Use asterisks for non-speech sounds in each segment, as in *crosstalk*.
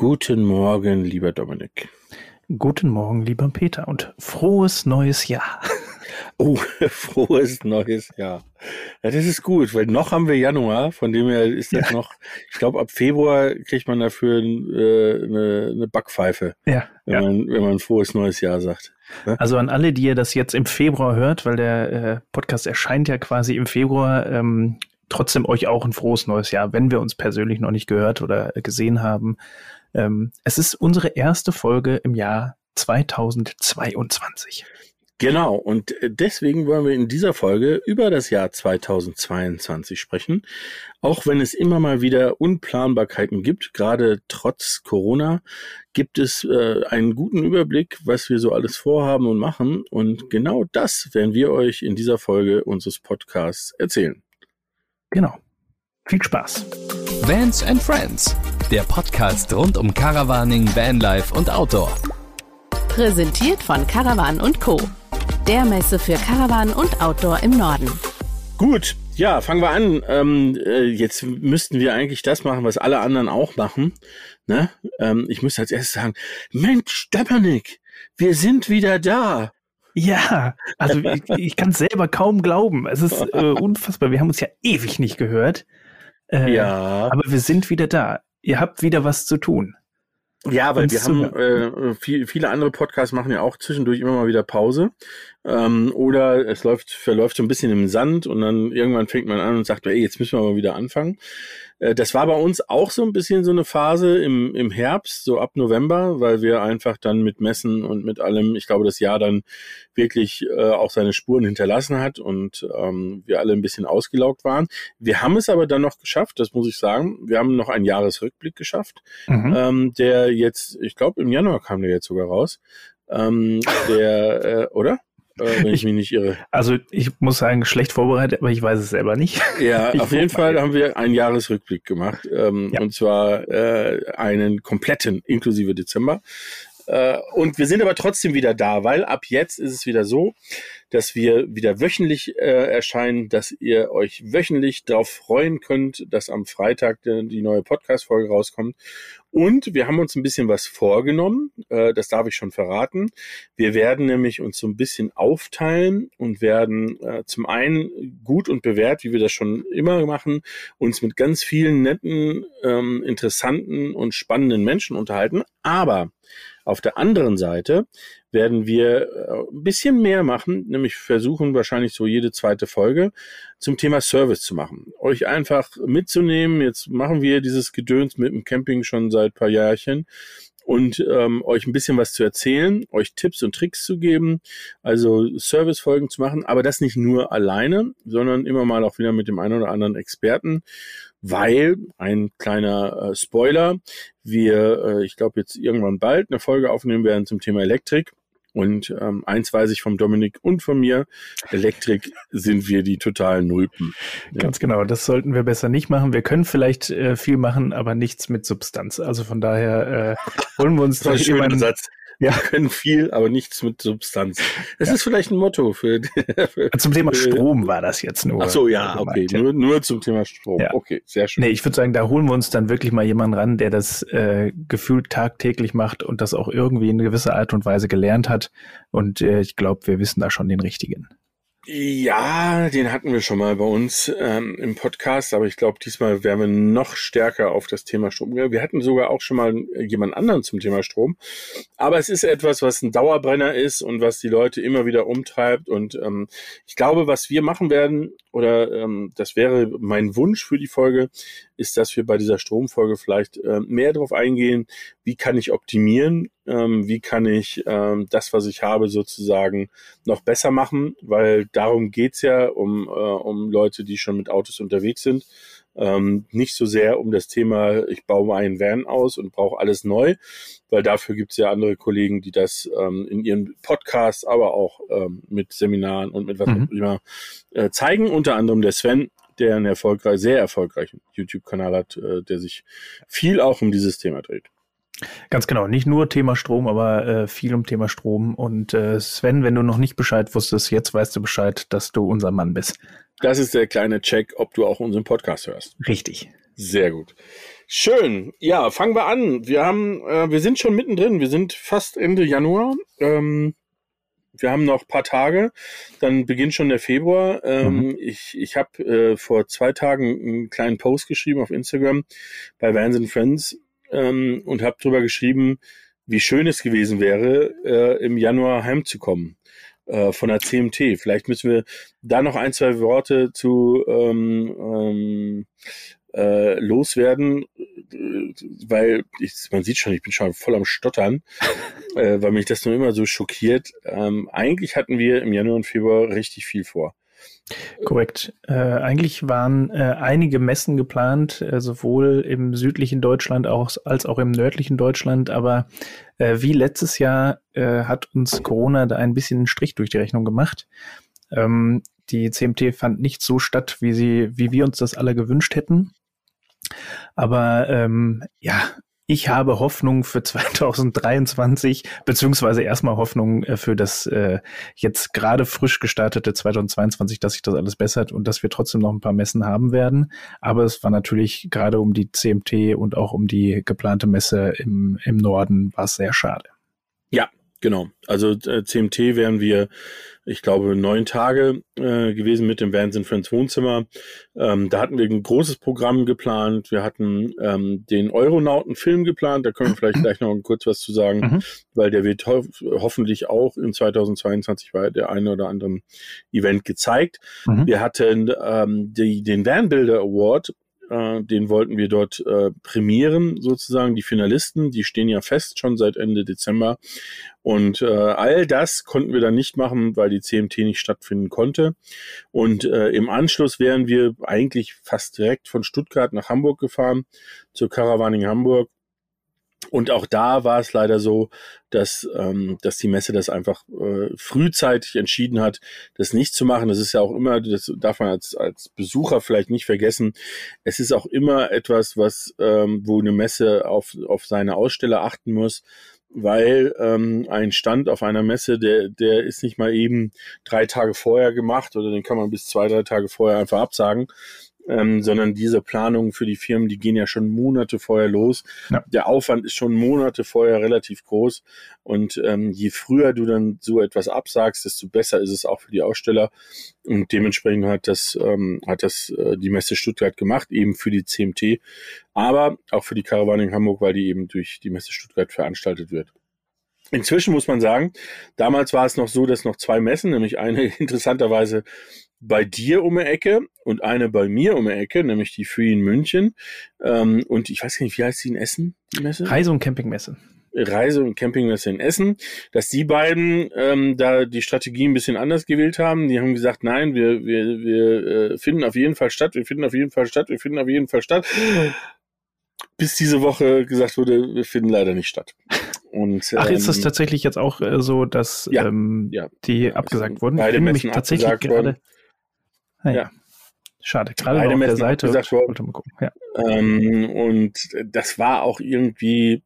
Guten Morgen, lieber Dominik. Guten Morgen, lieber Peter, und frohes neues Jahr. *laughs* Oh, frohes neues Jahr. Ja, das ist gut, weil noch haben wir Januar, von dem her ist das ja. noch, ich glaube, ab Februar kriegt man dafür äh, eine, eine Backpfeife, ja, wenn, ja. Man, wenn man frohes neues Jahr sagt. Ja? Also an alle, die ihr das jetzt im Februar hört, weil der äh, Podcast erscheint ja quasi im Februar, ähm, trotzdem euch auch ein frohes neues Jahr, wenn wir uns persönlich noch nicht gehört oder gesehen haben. Ähm, es ist unsere erste Folge im Jahr 2022. Genau, und deswegen wollen wir in dieser Folge über das Jahr 2022 sprechen. Auch wenn es immer mal wieder Unplanbarkeiten gibt, gerade trotz Corona, gibt es äh, einen guten Überblick, was wir so alles vorhaben und machen. Und genau das werden wir euch in dieser Folge unseres Podcasts erzählen. Genau. Viel Spaß. Vans and Friends, der Podcast rund um Caravaning, Vanlife und Outdoor. Präsentiert von Caravan Co der Messe für Caravan und Outdoor im Norden. Gut, ja, fangen wir an. Ähm, äh, jetzt müssten wir eigentlich das machen, was alle anderen auch machen. Ne? Ähm, ich muss als erstes sagen, Mensch, Dominik, wir sind wieder da. Ja, also ich, ich kann es selber kaum glauben. Es ist äh, unfassbar. Wir haben uns ja ewig nicht gehört. Äh, ja. Aber wir sind wieder da. Ihr habt wieder was zu tun. Ja, weil wir haben äh, viel, viele andere Podcasts machen ja auch zwischendurch immer mal wieder Pause. Ähm, oder es läuft, verläuft so ein bisschen im Sand und dann irgendwann fängt man an und sagt, ey, jetzt müssen wir mal wieder anfangen. Äh, das war bei uns auch so ein bisschen so eine Phase im, im Herbst, so ab November, weil wir einfach dann mit Messen und mit allem, ich glaube, das Jahr dann wirklich äh, auch seine Spuren hinterlassen hat und ähm, wir alle ein bisschen ausgelaugt waren. Wir haben es aber dann noch geschafft, das muss ich sagen. Wir haben noch einen Jahresrückblick geschafft, mhm. ähm, der jetzt, ich glaube, im Januar kam der jetzt sogar raus. Ähm, der, äh, oder? Äh, wenn ich, mich nicht irre. Also ich muss sagen, schlecht vorbereitet, aber ich weiß es selber nicht. Ja, *laughs* auf jeden Fall haben wir einen Jahresrückblick gemacht. Ähm, ja. Und zwar äh, einen kompletten, inklusive Dezember. Äh, und wir sind aber trotzdem wieder da, weil ab jetzt ist es wieder so, dass wir wieder wöchentlich äh, erscheinen, dass ihr euch wöchentlich darauf freuen könnt, dass am Freitag die, die neue Podcast-Folge rauskommt. Und wir haben uns ein bisschen was vorgenommen, äh, das darf ich schon verraten. Wir werden nämlich uns so ein bisschen aufteilen und werden äh, zum einen gut und bewährt, wie wir das schon immer machen, uns mit ganz vielen netten, ähm, interessanten und spannenden Menschen unterhalten. Aber auf der anderen Seite werden wir äh, ein bisschen mehr machen, nämlich versuchen wahrscheinlich so jede zweite Folge zum Thema Service zu machen. Euch einfach mitzunehmen. Jetzt machen wir dieses Gedöns mit dem Camping schon seit paar Jahrchen und ähm, euch ein bisschen was zu erzählen, euch Tipps und Tricks zu geben, also Servicefolgen zu machen, aber das nicht nur alleine, sondern immer mal auch wieder mit dem einen oder anderen Experten, weil ein kleiner äh, Spoiler, wir, äh, ich glaube jetzt irgendwann bald eine Folge aufnehmen werden zum Thema Elektrik. Und ähm, eins weiß ich vom Dominik und von mir, Elektrik sind wir die totalen Nulpen. Ja. Ganz genau, das sollten wir besser nicht machen. Wir können vielleicht äh, viel machen, aber nichts mit Substanz. Also von daher äh, holen wir uns ein schöner Satz. *laughs* Ja. Wir können viel, aber nichts mit Substanz. Das ja. ist vielleicht ein Motto für, für *laughs* Zum Thema Strom war das jetzt nur. Ach so, ja, okay. Nur, nur zum Thema Strom. Ja. Okay, sehr schön. Nee, ich würde sagen, da holen wir uns dann wirklich mal jemanden ran, der das äh, gefühlt tagtäglich macht und das auch irgendwie in gewisser Art und Weise gelernt hat. Und äh, ich glaube, wir wissen da schon den richtigen. Ja, den hatten wir schon mal bei uns ähm, im Podcast, aber ich glaube, diesmal werden wir noch stärker auf das Thema Strom. Wir hatten sogar auch schon mal jemand anderen zum Thema Strom. Aber es ist etwas, was ein Dauerbrenner ist und was die Leute immer wieder umtreibt. Und ähm, ich glaube, was wir machen werden, oder ähm, das wäre mein Wunsch für die Folge, ist, dass wir bei dieser Stromfolge vielleicht äh, mehr darauf eingehen, wie kann ich optimieren, ähm, wie kann ich ähm, das, was ich habe, sozusagen noch besser machen, weil darum geht's ja um, äh, um Leute, die schon mit Autos unterwegs sind. Ähm, nicht so sehr um das Thema, ich baue einen Van aus und brauche alles neu, weil dafür gibt's ja andere Kollegen, die das ähm, in ihren Podcasts, aber auch ähm, mit Seminaren und mit was mhm. auch immer äh, zeigen. Unter anderem der Sven, der einen erfolgreich, sehr erfolgreichen YouTube-Kanal hat, äh, der sich viel auch um dieses Thema dreht. Ganz genau, nicht nur Thema Strom, aber äh, viel um Thema Strom. Und äh, Sven, wenn du noch nicht Bescheid wusstest, jetzt weißt du Bescheid, dass du unser Mann bist. Das ist der kleine Check, ob du auch unseren Podcast hörst. Richtig. Sehr gut. Schön. Ja, fangen wir an. Wir haben, äh, wir sind schon mittendrin. Wir sind fast Ende Januar. Ähm, wir haben noch paar Tage, dann beginnt schon der Februar. Ähm, mhm. Ich, ich habe äh, vor zwei Tagen einen kleinen Post geschrieben auf Instagram bei Vans and Friends ähm, und habe drüber geschrieben, wie schön es gewesen wäre, äh, im Januar heimzukommen äh, von der CMT. Vielleicht müssen wir da noch ein, zwei Worte zu ähm, ähm, äh, loswerden, weil ich, man sieht schon, ich bin schon voll am Stottern, *laughs* äh, weil mich das nur immer so schockiert. Ähm, eigentlich hatten wir im Januar und Februar richtig viel vor. Korrekt. Äh, eigentlich waren äh, einige Messen geplant, äh, sowohl im südlichen Deutschland auch, als auch im nördlichen Deutschland. Aber äh, wie letztes Jahr äh, hat uns Corona da ein bisschen einen Strich durch die Rechnung gemacht. Ähm, die CMT fand nicht so statt, wie sie, wie wir uns das alle gewünscht hätten. Aber ähm, ja, ich habe Hoffnung für *laughs* 2023, beziehungsweise erstmal Hoffnung äh, für das äh, jetzt gerade frisch gestartete 2022, dass sich das alles bessert und dass wir trotzdem noch ein paar Messen haben werden. Aber es war natürlich gerade um die CMT und auch um die geplante Messe im, im Norden war es sehr schade. Ja, genau. Also äh, CMT werden wir ich glaube, neun Tage äh, gewesen mit dem Vans Friends Wohnzimmer. Ähm, da hatten wir ein großes Programm geplant. Wir hatten ähm, den Euronauten-Film geplant. Da können wir vielleicht *clears throat* gleich noch kurz was zu sagen, mhm. weil der wird ho hoffentlich auch in 2022 bei der einen oder anderen Event gezeigt. Mhm. Wir hatten ähm, die, den Van Builder Award äh, den wollten wir dort äh, prämieren, sozusagen. Die Finalisten, die stehen ja fest schon seit Ende Dezember. Und äh, all das konnten wir dann nicht machen, weil die CMT nicht stattfinden konnte. Und äh, im Anschluss wären wir eigentlich fast direkt von Stuttgart nach Hamburg gefahren, zur Caravaning Hamburg und auch da war es leider so, dass, ähm, dass die Messe das einfach äh, frühzeitig entschieden hat, das nicht zu machen. Das ist ja auch immer, das darf man als, als Besucher vielleicht nicht vergessen. Es ist auch immer etwas, was, ähm, wo eine Messe auf, auf seine Aussteller achten muss weil ähm, ein Stand auf einer Messe, der, der ist nicht mal eben drei Tage vorher gemacht oder den kann man bis zwei, drei Tage vorher einfach absagen, ähm, sondern diese Planungen für die Firmen, die gehen ja schon Monate vorher los. Ja. Der Aufwand ist schon Monate vorher relativ groß und ähm, je früher du dann so etwas absagst, desto besser ist es auch für die Aussteller und dementsprechend hat das ähm, hat das äh, die Messe Stuttgart gemacht, eben für die CMT, aber auch für die Karawane in Hamburg, weil die eben durch die Messe Stuttgart veranstaltet wird. Inzwischen muss man sagen, damals war es noch so, dass noch zwei Messen, nämlich eine *laughs* interessanterweise bei dir um die Ecke und eine bei mir um die Ecke, nämlich die Free in München. Ähm, und ich weiß gar nicht, wie heißt die in Essen, die Messe? Reise- und Campingmesse. Reise- und Campingmesse in Essen, dass die beiden ähm, da die Strategie ein bisschen anders gewählt haben. Die haben gesagt, nein, wir, wir, wir äh, finden auf jeden Fall statt, wir finden auf jeden Fall statt, wir finden auf jeden Fall statt. Bis diese Woche gesagt wurde, wir finden leider nicht statt. Und, Ach, ist das ähm, tatsächlich jetzt auch äh, so, dass ja, ähm, ja. die abgesagt wurden? Beide ich Messen tatsächlich gerade. Ah, ja. Schade, gerade auf der Seite. Gesagt worden. Ja. Ähm, und das war auch irgendwie,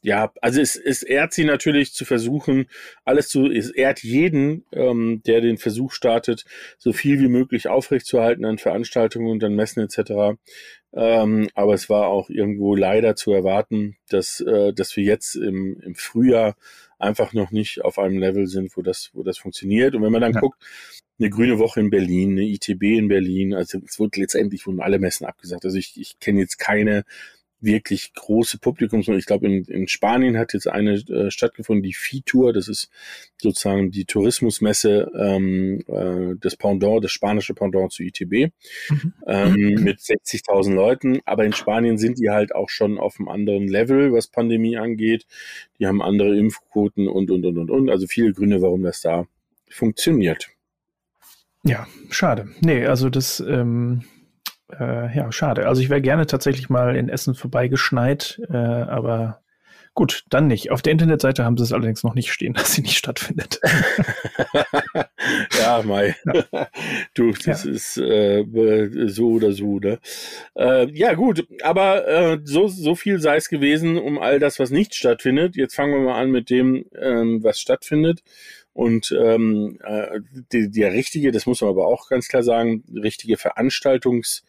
ja, also es, es ehrt sie natürlich zu versuchen, alles zu, es ehrt jeden, ähm, der den Versuch startet, so viel wie möglich aufrechtzuerhalten an Veranstaltungen und an Messen etc. Ähm, aber es war auch irgendwo leider zu erwarten, dass, äh, dass wir jetzt im, im Frühjahr einfach noch nicht auf einem Level sind, wo das, wo das funktioniert. Und wenn man dann ja. guckt, eine grüne Woche in Berlin, eine ITB in Berlin. Also es wurde letztendlich wurden alle Messen abgesagt. Also ich, ich kenne jetzt keine wirklich große Publikums. Ich glaube, in, in Spanien hat jetzt eine äh, stattgefunden, die Vitor. Das ist sozusagen die Tourismusmesse, ähm, äh, das Pendant, das spanische Pendant zu ITB, mhm. ähm, mit 60.000 Leuten. Aber in Spanien sind die halt auch schon auf einem anderen Level, was Pandemie angeht. Die haben andere Impfquoten und, und, und, und, und. Also viele Gründe, warum das da funktioniert. Ja, schade. Nee, also das, ähm, äh, ja, schade. Also ich wäre gerne tatsächlich mal in Essen vorbeigeschneit, äh, aber gut, dann nicht. Auf der Internetseite haben sie es allerdings noch nicht stehen, *laughs* dass sie nicht stattfindet. ja, Mai. Ja. Du, das ja. ist äh, so oder so, ne? Äh, ja, gut, aber äh, so, so viel sei es gewesen um all das, was nicht stattfindet. Jetzt fangen wir mal an mit dem, ähm, was stattfindet. Und ähm, äh, die, der richtige, das muss man aber auch ganz klar sagen, richtige Veranstaltungs-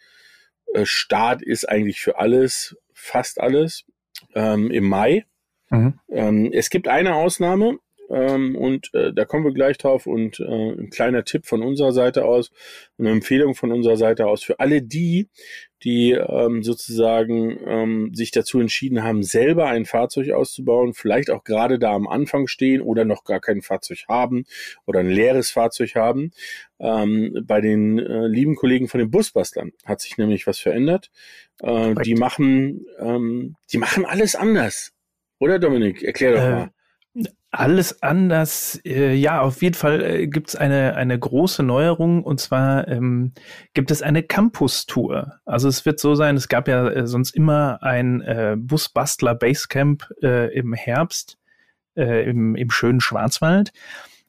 äh, Start ist eigentlich für alles, fast alles, ähm, im Mai. Mhm. Ähm, es gibt eine Ausnahme, ähm, und äh, da kommen wir gleich drauf. Und äh, ein kleiner Tipp von unserer Seite aus, eine Empfehlung von unserer Seite aus für alle die, die ähm, sozusagen ähm, sich dazu entschieden haben, selber ein Fahrzeug auszubauen, vielleicht auch gerade da am Anfang stehen oder noch gar kein Fahrzeug haben oder ein leeres Fahrzeug haben. Ähm, bei den äh, lieben Kollegen von den Busbastlern hat sich nämlich was verändert. Äh, die machen, ähm, die machen alles anders. Oder Dominik? Erklär doch äh, mal. Alles anders. Äh, ja, auf jeden Fall äh, gibt es eine, eine große Neuerung und zwar ähm, gibt es eine Campus-Tour. Also es wird so sein, es gab ja äh, sonst immer ein äh, Busbastler Basecamp äh, im Herbst äh, im, im schönen Schwarzwald.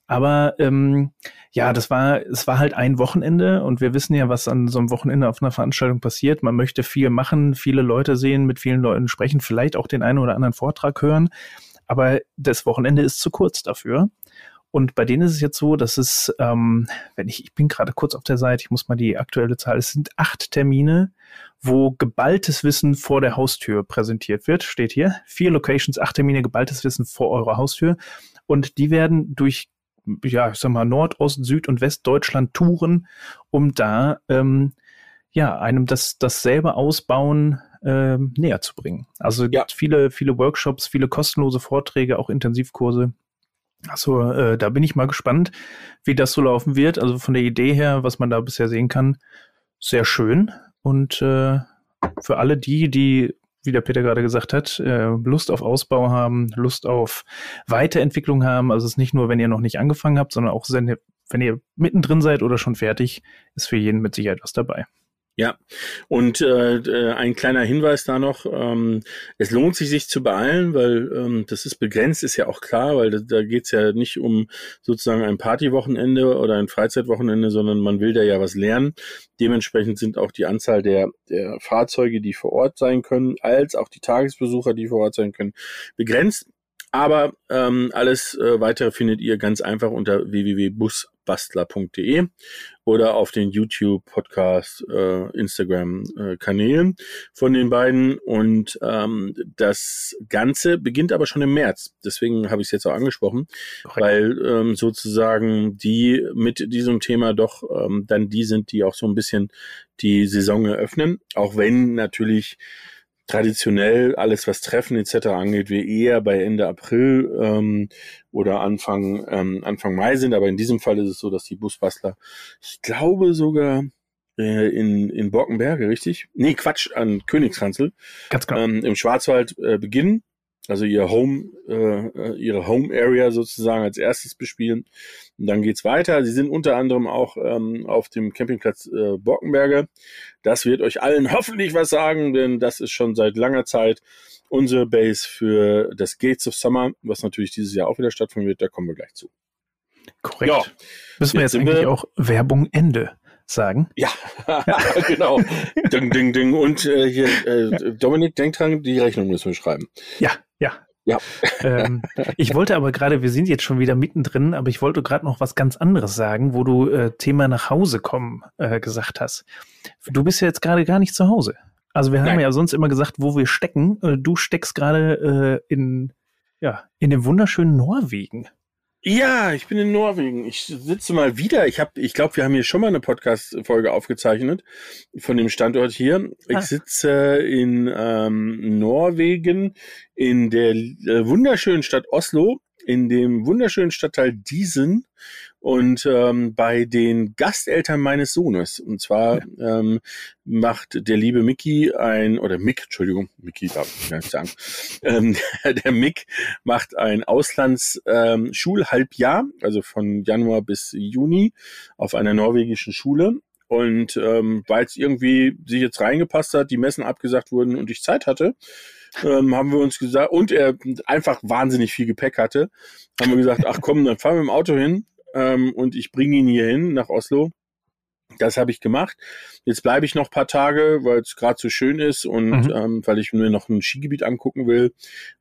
Aber ähm, ja, das war, es war halt ein Wochenende und wir wissen ja, was an so einem Wochenende auf einer Veranstaltung passiert. Man möchte viel machen, viele Leute sehen, mit vielen Leuten sprechen, vielleicht auch den einen oder anderen Vortrag hören aber das Wochenende ist zu kurz dafür. Und bei denen ist es jetzt so, dass es, ähm, wenn ich, ich bin gerade kurz auf der Seite, ich muss mal die aktuelle Zahl, es sind acht Termine, wo geballtes Wissen vor der Haustür präsentiert wird. Steht hier. Vier Locations, acht Termine, geballtes Wissen vor eurer Haustür. Und die werden durch, ja, ich sag mal, Nord, Ost, Süd und Westdeutschland touren, um da, ähm, ja, einem das, das selber ausbauen äh, näher zu bringen. Also ja. viele, viele Workshops, viele kostenlose Vorträge, auch Intensivkurse. Also äh, da bin ich mal gespannt, wie das so laufen wird. Also von der Idee her, was man da bisher sehen kann, sehr schön. Und äh, für alle die, die, wie der Peter gerade gesagt hat, äh, Lust auf Ausbau haben, Lust auf Weiterentwicklung haben, also es ist nicht nur, wenn ihr noch nicht angefangen habt, sondern auch, wenn ihr mittendrin seid oder schon fertig, ist für jeden mit Sicherheit was dabei. Ja, und äh, äh, ein kleiner Hinweis da noch, ähm, es lohnt sich, sich zu beeilen, weil ähm, das ist begrenzt, ist ja auch klar, weil da, da geht ja nicht um sozusagen ein Partywochenende oder ein Freizeitwochenende, sondern man will da ja was lernen. Dementsprechend sind auch die Anzahl der, der Fahrzeuge, die vor Ort sein können, als auch die Tagesbesucher, die vor Ort sein können, begrenzt. Aber ähm, alles äh, weitere findet ihr ganz einfach unter www.busbastler.de oder auf den YouTube, Podcast, äh, Instagram äh, Kanälen von den beiden. Und ähm, das Ganze beginnt aber schon im März. Deswegen habe ich es jetzt auch angesprochen, Korrekt. weil ähm, sozusagen die mit diesem Thema doch ähm, dann die sind, die auch so ein bisschen die Saison eröffnen. Auch wenn natürlich traditionell alles, was Treffen etc. angeht, wir eher bei Ende April ähm, oder Anfang, ähm, Anfang Mai sind. Aber in diesem Fall ist es so, dass die Busbastler, ich glaube sogar äh, in, in Borkenberge, richtig? Nee, Quatsch, an Königskanzel. Ganz genau. Ähm, Im Schwarzwald äh, beginnen also ihr Home, äh, äh, ihre Home Area sozusagen als erstes bespielen. Und dann geht's weiter. Sie sind unter anderem auch ähm, auf dem Campingplatz äh, Borkenberge. Das wird euch allen *laughs* hoffentlich was sagen, denn das ist schon seit langer Zeit unsere Base für das Gates of Summer, was natürlich dieses Jahr auch wieder stattfinden wird. Da kommen wir gleich zu. Korrekt. Ja, Müssen wir jetzt, jetzt eigentlich wir, auch Werbung Ende sagen. Ja, *laughs* genau. ding, ding, ding. Und äh, hier, äh, Dominik, denk dran, die Rechnung müssen wir schreiben. Ja, ja. Ja. ähm, ich wollte aber gerade, wir sind jetzt schon wieder mittendrin, aber ich wollte gerade noch was ganz anderes sagen, wo du äh, Thema nach Hause kommen äh, gesagt hast. Du bist ja jetzt gerade gar nicht zu Hause. Also wir haben Nein. ja sonst immer gesagt, wo wir stecken. Äh, du steckst gerade äh, in, ja, in dem wunderschönen Norwegen. Ja, ich bin in Norwegen. Ich sitze mal wieder. Ich habe, ich glaube, wir haben hier schon mal eine Podcast-Folge aufgezeichnet von dem Standort hier. Ich ah. sitze in ähm, Norwegen in der äh, wunderschönen Stadt Oslo, in dem wunderschönen Stadtteil Diesen und ähm, bei den Gasteltern meines Sohnes. Und zwar ja. ähm, macht der liebe Mickey ein, oder Mick, Entschuldigung, Mickey darf ich gar nicht sagen, *laughs* ähm, der Mick macht ein Auslandsschulhalbjahr, ähm, also von Januar bis Juni auf einer norwegischen Schule. Und ähm, weil es irgendwie sich jetzt reingepasst hat, die Messen abgesagt wurden und ich Zeit hatte, ähm, haben wir uns gesagt, und er einfach wahnsinnig viel Gepäck hatte, haben wir gesagt, ach komm, dann fahren wir im Auto hin ähm, und ich bringe ihn hier hin nach Oslo. Das habe ich gemacht. Jetzt bleibe ich noch paar Tage, weil es gerade so schön ist und mhm. ähm, weil ich mir noch ein Skigebiet angucken will.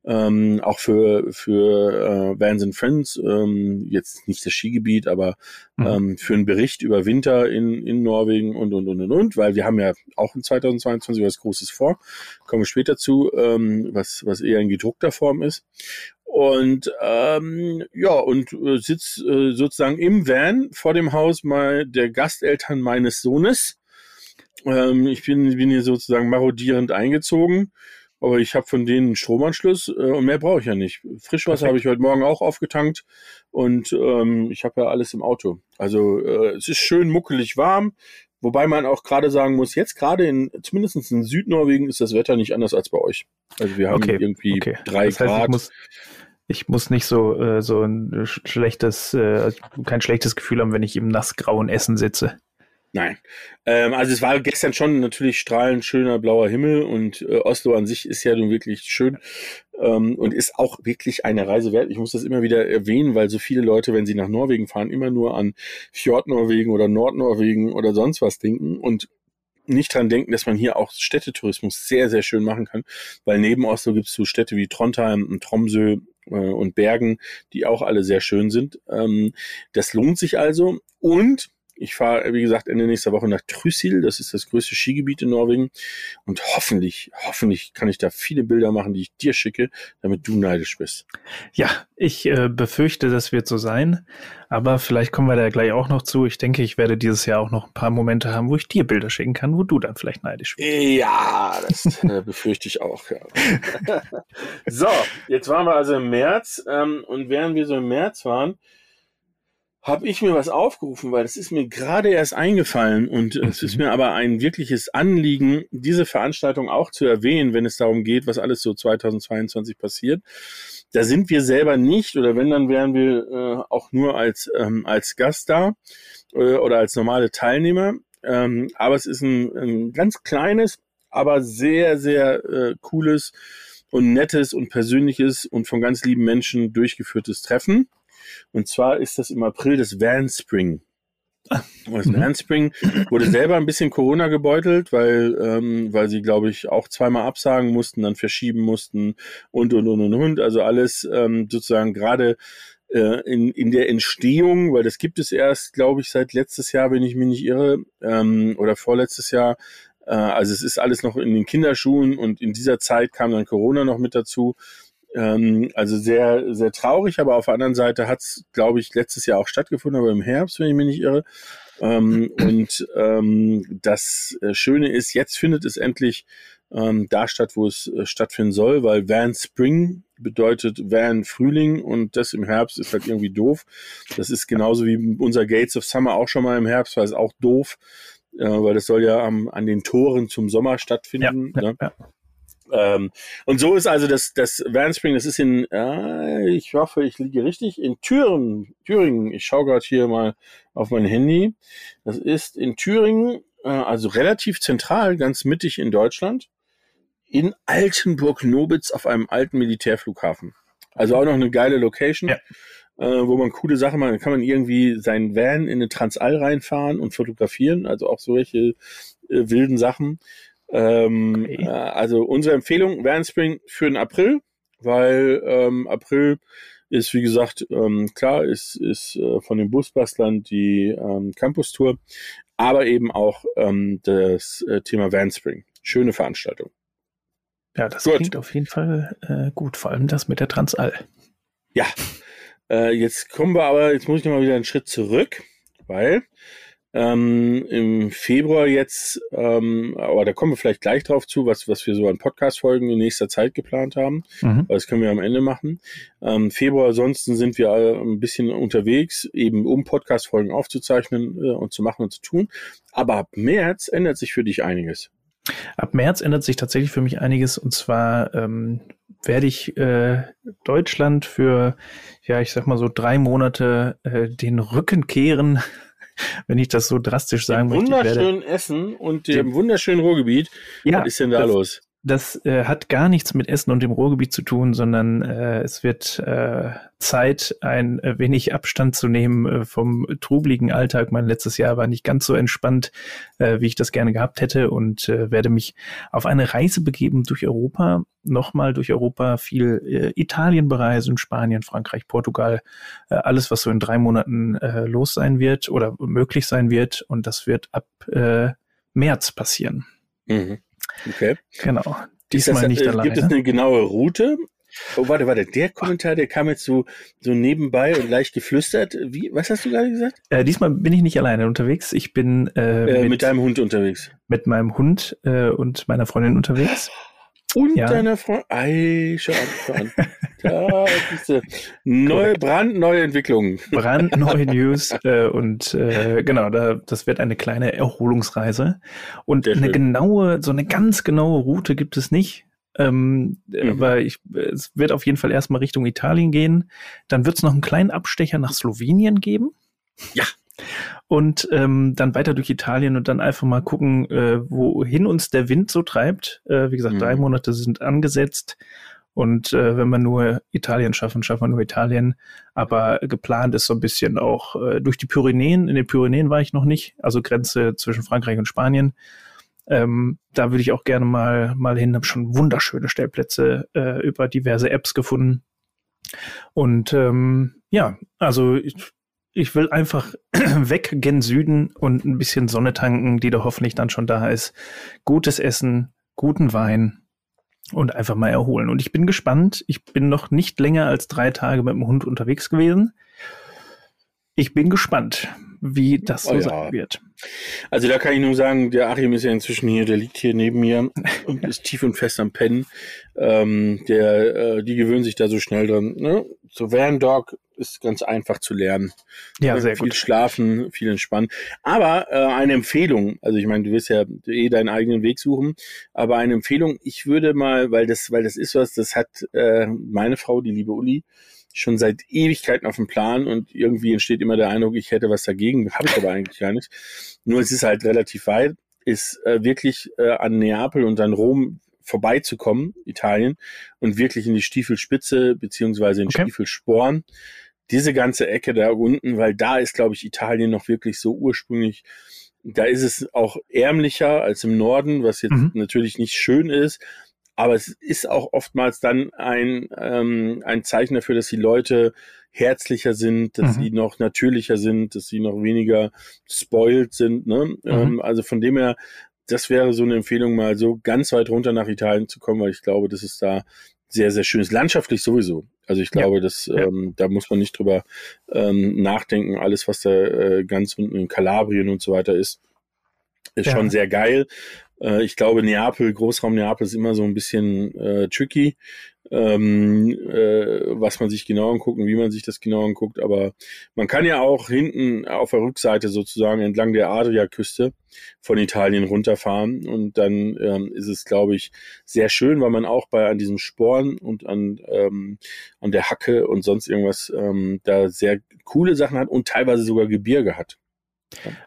Ähm, auch für, für äh, Vans and Friends. Ähm, jetzt nicht das Skigebiet, aber mhm. ähm, für einen Bericht über Winter in, in Norwegen und, und, und, und, und. Weil wir haben ja auch in 2022 was Großes vor. Kommen wir später zu, ähm, was, was eher in gedruckter Form ist. Und ähm, ja, und äh, sitz äh, sozusagen im Van vor dem Haus mal der Gasteltern meines Sohnes. Ähm, ich bin, bin hier sozusagen marodierend eingezogen, aber ich habe von denen einen Stromanschluss äh, und mehr brauche ich ja nicht. Frischwasser habe ich heute Morgen auch aufgetankt und ähm, ich habe ja alles im Auto. Also äh, es ist schön muckelig warm. Wobei man auch gerade sagen muss, jetzt gerade in, zumindest in Südnorwegen ist das Wetter nicht anders als bei euch. Also wir haben okay, irgendwie okay. drei das heißt, Grad. Ich muss, ich muss nicht so, äh, so ein schlechtes, äh, kein schlechtes Gefühl haben, wenn ich im nassgrauen Essen sitze. Nein. Ähm, also es war gestern schon natürlich strahlend schöner blauer Himmel und äh, Oslo an sich ist ja nun wirklich schön ähm, und ist auch wirklich eine Reise wert. Ich muss das immer wieder erwähnen, weil so viele Leute, wenn sie nach Norwegen fahren, immer nur an Fjordnorwegen oder Nordnorwegen oder sonst was denken und nicht dran denken, dass man hier auch Städtetourismus sehr, sehr schön machen kann, weil neben Oslo gibt es so Städte wie Trondheim und Tromsø und Bergen, die auch alle sehr schön sind. Ähm, das lohnt sich also und ich fahre, wie gesagt, Ende nächster Woche nach Trysil. Das ist das größte Skigebiet in Norwegen. Und hoffentlich, hoffentlich kann ich da viele Bilder machen, die ich dir schicke, damit du neidisch bist. Ja, ich äh, befürchte, das wird so sein. Aber vielleicht kommen wir da gleich auch noch zu. Ich denke, ich werde dieses Jahr auch noch ein paar Momente haben, wo ich dir Bilder schicken kann, wo du dann vielleicht neidisch bist. Ja, das äh, *laughs* befürchte ich auch. Ja. *laughs* so, jetzt waren wir also im März. Ähm, und während wir so im März waren, habe ich mir was aufgerufen, weil es ist mir gerade erst eingefallen und mhm. es ist mir aber ein wirkliches Anliegen, diese Veranstaltung auch zu erwähnen, wenn es darum geht, was alles so 2022 passiert. Da sind wir selber nicht oder wenn, dann wären wir äh, auch nur als, ähm, als Gast da äh, oder als normale Teilnehmer. Ähm, aber es ist ein, ein ganz kleines, aber sehr, sehr äh, cooles und nettes und persönliches und von ganz lieben Menschen durchgeführtes Treffen. Und zwar ist das im April das Van Spring. Das mhm. Van Spring wurde selber ein bisschen Corona gebeutelt, weil, ähm, weil sie, glaube ich, auch zweimal absagen mussten, dann verschieben mussten und, und, und, und, und. Also alles ähm, sozusagen gerade äh, in, in der Entstehung, weil das gibt es erst, glaube ich, seit letztes Jahr, wenn ich mich nicht irre, ähm, oder vorletztes Jahr. Äh, also es ist alles noch in den Kinderschuhen und in dieser Zeit kam dann Corona noch mit dazu. Ähm, also sehr, sehr traurig, aber auf der anderen Seite hat es, glaube ich, letztes Jahr auch stattgefunden, aber im Herbst, wenn ich mich nicht irre. Ähm, und ähm, das äh, Schöne ist, jetzt findet es endlich ähm, da statt, wo es äh, stattfinden soll, weil Van Spring bedeutet Van Frühling und das im Herbst ist halt irgendwie doof. Das ist genauso wie unser Gates of Summer auch schon mal im Herbst, weil es auch doof, äh, weil das soll ja am, an den Toren zum Sommer stattfinden. Ja, ne? ja, ja. Ähm, und so ist also das, das Vanspring, das ist in, äh, ich hoffe, ich liege richtig, in Thüringen. Thüringen, ich schaue gerade hier mal auf mein Handy. Das ist in Thüringen, äh, also relativ zentral, ganz mittig in Deutschland, in Altenburg-Nobitz auf einem alten Militärflughafen. Also auch noch eine geile Location. Ja. Äh, wo man coole Sachen macht, kann man irgendwie seinen Van in eine Transall reinfahren und fotografieren, also auch solche äh, wilden Sachen. Ähm, okay. äh, also unsere Empfehlung Spring für den April, weil ähm, April ist, wie gesagt, ähm, klar, ist, ist äh, von den Busbastlern die ähm, Campus-Tour, aber eben auch ähm, das äh, Thema Spring. Schöne Veranstaltung. Ja, das gut. klingt auf jeden Fall äh, gut, vor allem das mit der Transall. Ja, äh, jetzt kommen wir aber, jetzt muss ich nochmal wieder einen Schritt zurück, weil ähm, im Februar jetzt, ähm, aber da kommen wir vielleicht gleich drauf zu, was, was wir so an Podcast-Folgen in nächster Zeit geplant haben. Mhm. Das können wir am Ende machen. Ähm, Februar ansonsten sind wir ein bisschen unterwegs, eben um Podcast-Folgen aufzuzeichnen äh, und zu machen und zu tun. Aber ab März ändert sich für dich einiges. Ab März ändert sich tatsächlich für mich einiges und zwar ähm, werde ich äh, Deutschland für, ja, ich sag mal so drei Monate äh, den Rücken kehren *laughs* wenn ich das so drastisch sagen möchte. Wunderschönen Essen und dem wunderschönen Ruhrgebiet. Ja, Was ist denn da das, los? Das äh, hat gar nichts mit Essen und dem Ruhrgebiet zu tun, sondern äh, es wird äh, Zeit, ein wenig Abstand zu nehmen äh, vom trubeligen Alltag. Mein letztes Jahr war nicht ganz so entspannt, äh, wie ich das gerne gehabt hätte und äh, werde mich auf eine Reise begeben durch Europa, nochmal durch Europa, viel Italien bereisen, Spanien, Frankreich, Portugal, alles, was so in drei Monaten los sein wird oder möglich sein wird. Und das wird ab März passieren. Mhm. Okay. Genau. Diesmal das, nicht äh, alleine. Gibt es eine genaue Route? Oh, warte, warte, der Kommentar, der kam jetzt so, so nebenbei und leicht geflüstert. Wie, was hast du gerade gesagt? Äh, diesmal bin ich nicht alleine unterwegs. Ich bin äh, äh, mit, mit, deinem Hund unterwegs. Mit meinem Hund äh, und meiner Freundin unterwegs. Und ja. deiner Freundin. Ei, schau an, schau an. *laughs* Da ist neue, brandneue Entwicklungen. Brandneue *laughs* News äh, und äh, genau, da, das wird eine kleine Erholungsreise. Und eine genaue, so eine ganz genaue Route gibt es nicht. Ähm, mhm. Aber ich, es wird auf jeden Fall erstmal Richtung Italien gehen. Dann wird es noch einen kleinen Abstecher nach Slowenien geben. Ja. Und ähm, dann weiter durch Italien und dann einfach mal gucken, äh, wohin uns der Wind so treibt. Äh, wie gesagt, mhm. drei Monate sind angesetzt. Und äh, wenn wir nur Italien schaffen, schaffen wir nur Italien. Aber geplant ist so ein bisschen auch äh, durch die Pyrenäen. In den Pyrenäen war ich noch nicht, also Grenze zwischen Frankreich und Spanien. Ähm, da würde ich auch gerne mal, mal hin. Habe schon wunderschöne Stellplätze äh, über diverse Apps gefunden. Und ähm, ja, also ich, ich will einfach *clears throat* weg gen Süden und ein bisschen Sonne tanken, die da hoffentlich dann schon da ist. Gutes Essen, guten Wein und einfach mal erholen. Und ich bin gespannt. Ich bin noch nicht länger als drei Tage mit dem Hund unterwegs gewesen. Ich bin gespannt, wie das so oh ja. sein wird. Also da kann ich nur sagen, der Achim ist ja inzwischen hier, der liegt hier neben mir und ist tief und fest am Pennen. Ähm, der, äh, die gewöhnen sich da so schnell dran. Ne? So Van Dog ist ganz einfach zu lernen. Ja, sehr viel gut. schlafen, viel entspannen. Aber äh, eine Empfehlung, also ich meine, du wirst ja eh deinen eigenen Weg suchen, aber eine Empfehlung, ich würde mal, weil das, weil das ist was, das hat äh, meine Frau, die liebe Uli, schon seit Ewigkeiten auf dem Plan und irgendwie entsteht immer der Eindruck, ich hätte was dagegen, habe ich aber eigentlich gar nicht. Nur es ist halt relativ weit, ist äh, wirklich äh, an Neapel und an Rom vorbeizukommen, Italien, und wirklich in die Stiefelspitze beziehungsweise in okay. Stiefelsporn. Diese ganze Ecke da unten, weil da ist, glaube ich, Italien noch wirklich so ursprünglich da ist es auch ärmlicher als im Norden, was jetzt mhm. natürlich nicht schön ist, aber es ist auch oftmals dann ein, ähm, ein Zeichen dafür, dass die Leute herzlicher sind, dass mhm. sie noch natürlicher sind, dass sie noch weniger spoiled sind. Ne? Mhm. Ähm, also von dem her, das wäre so eine Empfehlung, mal so ganz weit runter nach Italien zu kommen, weil ich glaube, das ist da sehr, sehr schön ist. Landschaftlich sowieso. Also ich glaube, ja. dass ähm, da muss man nicht drüber ähm, nachdenken. Alles, was da äh, ganz unten in Kalabrien und so weiter ist, ist ja. schon sehr geil. Äh, ich glaube, Neapel, Großraum Neapel ist immer so ein bisschen äh, tricky, ähm, äh, was man sich genau anguckt und wie man sich das genau anguckt. Aber man kann ja auch hinten auf der Rückseite sozusagen entlang der Adriaküste von Italien runterfahren und dann ähm, ist es, glaube ich, sehr schön, weil man auch bei an diesem Sporn und an ähm, an der Hacke und sonst irgendwas ähm, da sehr coole Sachen hat und teilweise sogar Gebirge hat.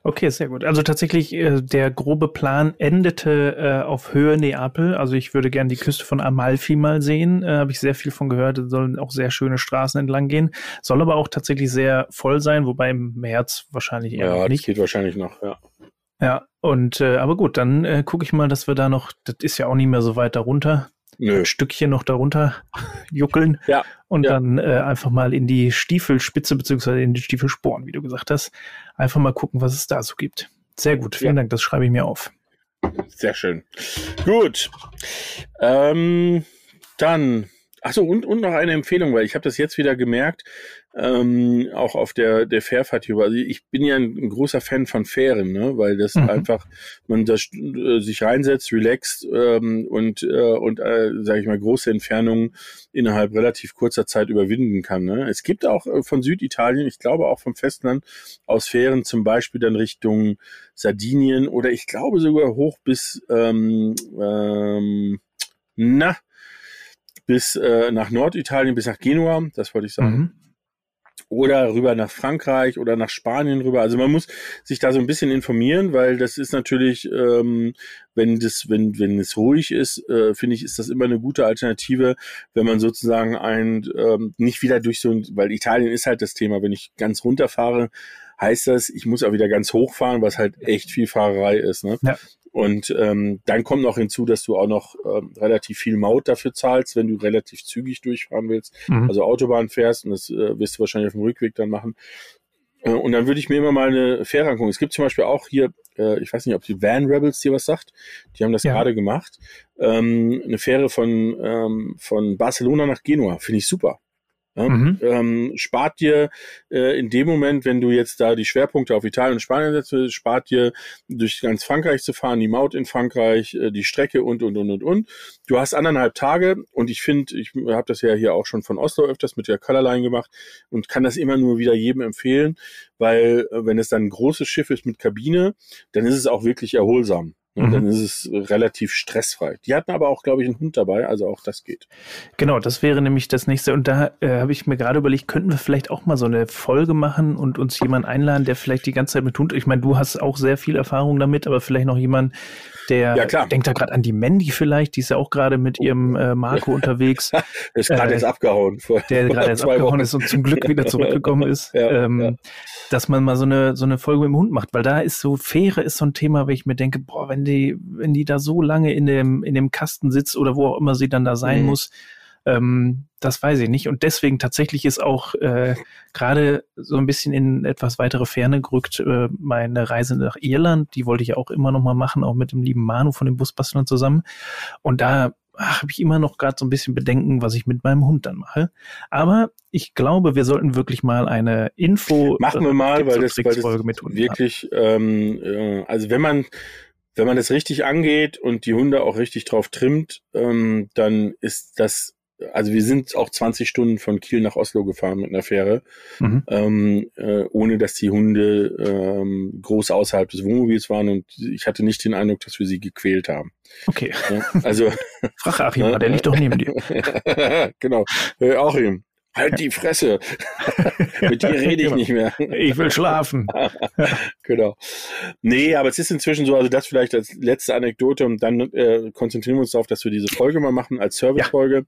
Okay, sehr gut. Also tatsächlich, äh, der grobe Plan endete äh, auf Höhe Neapel. Also ich würde gerne die Küste von Amalfi mal sehen. Äh, Habe ich sehr viel von gehört. Es sollen auch sehr schöne Straßen entlang gehen. Soll aber auch tatsächlich sehr voll sein, wobei im März wahrscheinlich eher ja, nicht. Ja, geht wahrscheinlich noch, ja. Ja, und äh, aber gut, dann äh, gucke ich mal, dass wir da noch, das ist ja auch nicht mehr so weit darunter, Nö. ein Stückchen noch darunter juckeln ja, und ja. dann äh, einfach mal in die Stiefelspitze beziehungsweise in die Stiefelsporen, wie du gesagt hast. Einfach mal gucken, was es da so gibt. Sehr gut, vielen ja. Dank, das schreibe ich mir auf. Sehr schön. Gut. Ähm, dann Achso, und, und noch eine Empfehlung, weil ich habe das jetzt wieder gemerkt, ähm, auch auf der, der Fährfahrt hier. Also ich bin ja ein, ein großer Fan von Fähren, ne? weil das mhm. einfach, man das, äh, sich reinsetzt, relaxt ähm, und, äh, und äh, sage ich mal, große Entfernungen innerhalb relativ kurzer Zeit überwinden kann. Ne? Es gibt auch äh, von Süditalien, ich glaube auch vom Festland aus Fähren zum Beispiel dann Richtung Sardinien oder ich glaube sogar hoch bis ähm, ähm, na, bis äh, nach Norditalien, bis nach Genua, das wollte ich sagen. Mhm. oder rüber nach Frankreich oder nach Spanien rüber. Also man muss sich da so ein bisschen informieren, weil das ist natürlich, ähm, wenn das, wenn wenn es ruhig ist, äh, finde ich, ist das immer eine gute Alternative, wenn man sozusagen ein ähm, nicht wieder durch so, ein, weil Italien ist halt das Thema. Wenn ich ganz runterfahre, heißt das, ich muss auch wieder ganz hochfahren, was halt echt viel Fahrerei ist. Ne? Ja. Und ähm, dann kommt noch hinzu, dass du auch noch ähm, relativ viel Maut dafür zahlst, wenn du relativ zügig durchfahren willst, mhm. also Autobahn fährst und das äh, wirst du wahrscheinlich auf dem Rückweg dann machen. Äh, und dann würde ich mir immer mal eine Fähre angucken. Es gibt zum Beispiel auch hier, äh, ich weiß nicht, ob die Van Rebels dir was sagt, die haben das ja. gerade gemacht, ähm, eine Fähre von, ähm, von Barcelona nach Genua, finde ich super. Ja, mhm. ähm, spart dir äh, in dem Moment, wenn du jetzt da die Schwerpunkte auf Italien und Spanien setzt, spart dir durch ganz Frankreich zu fahren, die Maut in Frankreich, äh, die Strecke und und und und und. Du hast anderthalb Tage und ich finde, ich habe das ja hier auch schon von Oslo öfters mit der Colorline gemacht und kann das immer nur wieder jedem empfehlen, weil äh, wenn es dann ein großes Schiff ist mit Kabine, dann ist es auch wirklich erholsam. Und mhm. dann ist es relativ stressfrei. Die hatten aber auch, glaube ich, einen Hund dabei, also auch das geht. Genau, das wäre nämlich das nächste. Und da äh, habe ich mir gerade überlegt, könnten wir vielleicht auch mal so eine Folge machen und uns jemanden einladen, der vielleicht die ganze Zeit mit Hund. Ich meine, du hast auch sehr viel Erfahrung damit, aber vielleicht noch jemand, der ja, klar. denkt da gerade an die Mandy vielleicht, die ist ja auch gerade mit ihrem äh, Marco *laughs* unterwegs. ist gerade äh, jetzt abgehauen. Der gerade jetzt *laughs* abgehauen Wochen. ist und zum Glück wieder *laughs* zurückgekommen ist. ja, ähm, ja. Dass man mal so eine, so eine Folge mit dem Hund macht, weil da ist so, Fähre ist so ein Thema, wo ich mir denke, boah, wenn die, wenn die da so lange in dem, in dem Kasten sitzt oder wo auch immer sie dann da sein mhm. muss, ähm, das weiß ich nicht. Und deswegen tatsächlich ist auch äh, gerade so ein bisschen in etwas weitere Ferne gerückt äh, meine Reise nach Irland. Die wollte ich auch immer noch mal machen, auch mit dem lieben Manu von den Busbastlern zusammen. Und da habe ich immer noch gerade so ein bisschen Bedenken, was ich mit meinem Hund dann mache. Aber ich glaube, wir sollten wirklich mal eine Info machen wir mal, weil das, weil das wirklich, ähm, äh, also wenn man wenn man das richtig angeht und die Hunde auch richtig drauf trimmt, ähm, dann ist das also wir sind auch 20 Stunden von Kiel nach Oslo gefahren mit einer Fähre, mhm. ähm, äh, ohne dass die Hunde ähm, groß außerhalb des Wohnmobils waren und ich hatte nicht den Eindruck, dass wir sie gequält haben. Okay. Ja, also *laughs* Frag Achim, der liegt doch neben dir. *laughs* genau. Äh, Achim, Halt die Fresse. *laughs* Mit dir rede ich genau. nicht mehr. Ich will schlafen. *laughs* genau. Nee, aber es ist inzwischen so, also das vielleicht als letzte Anekdote und dann äh, konzentrieren wir uns darauf, dass wir diese Folge mal machen als Servicefolge.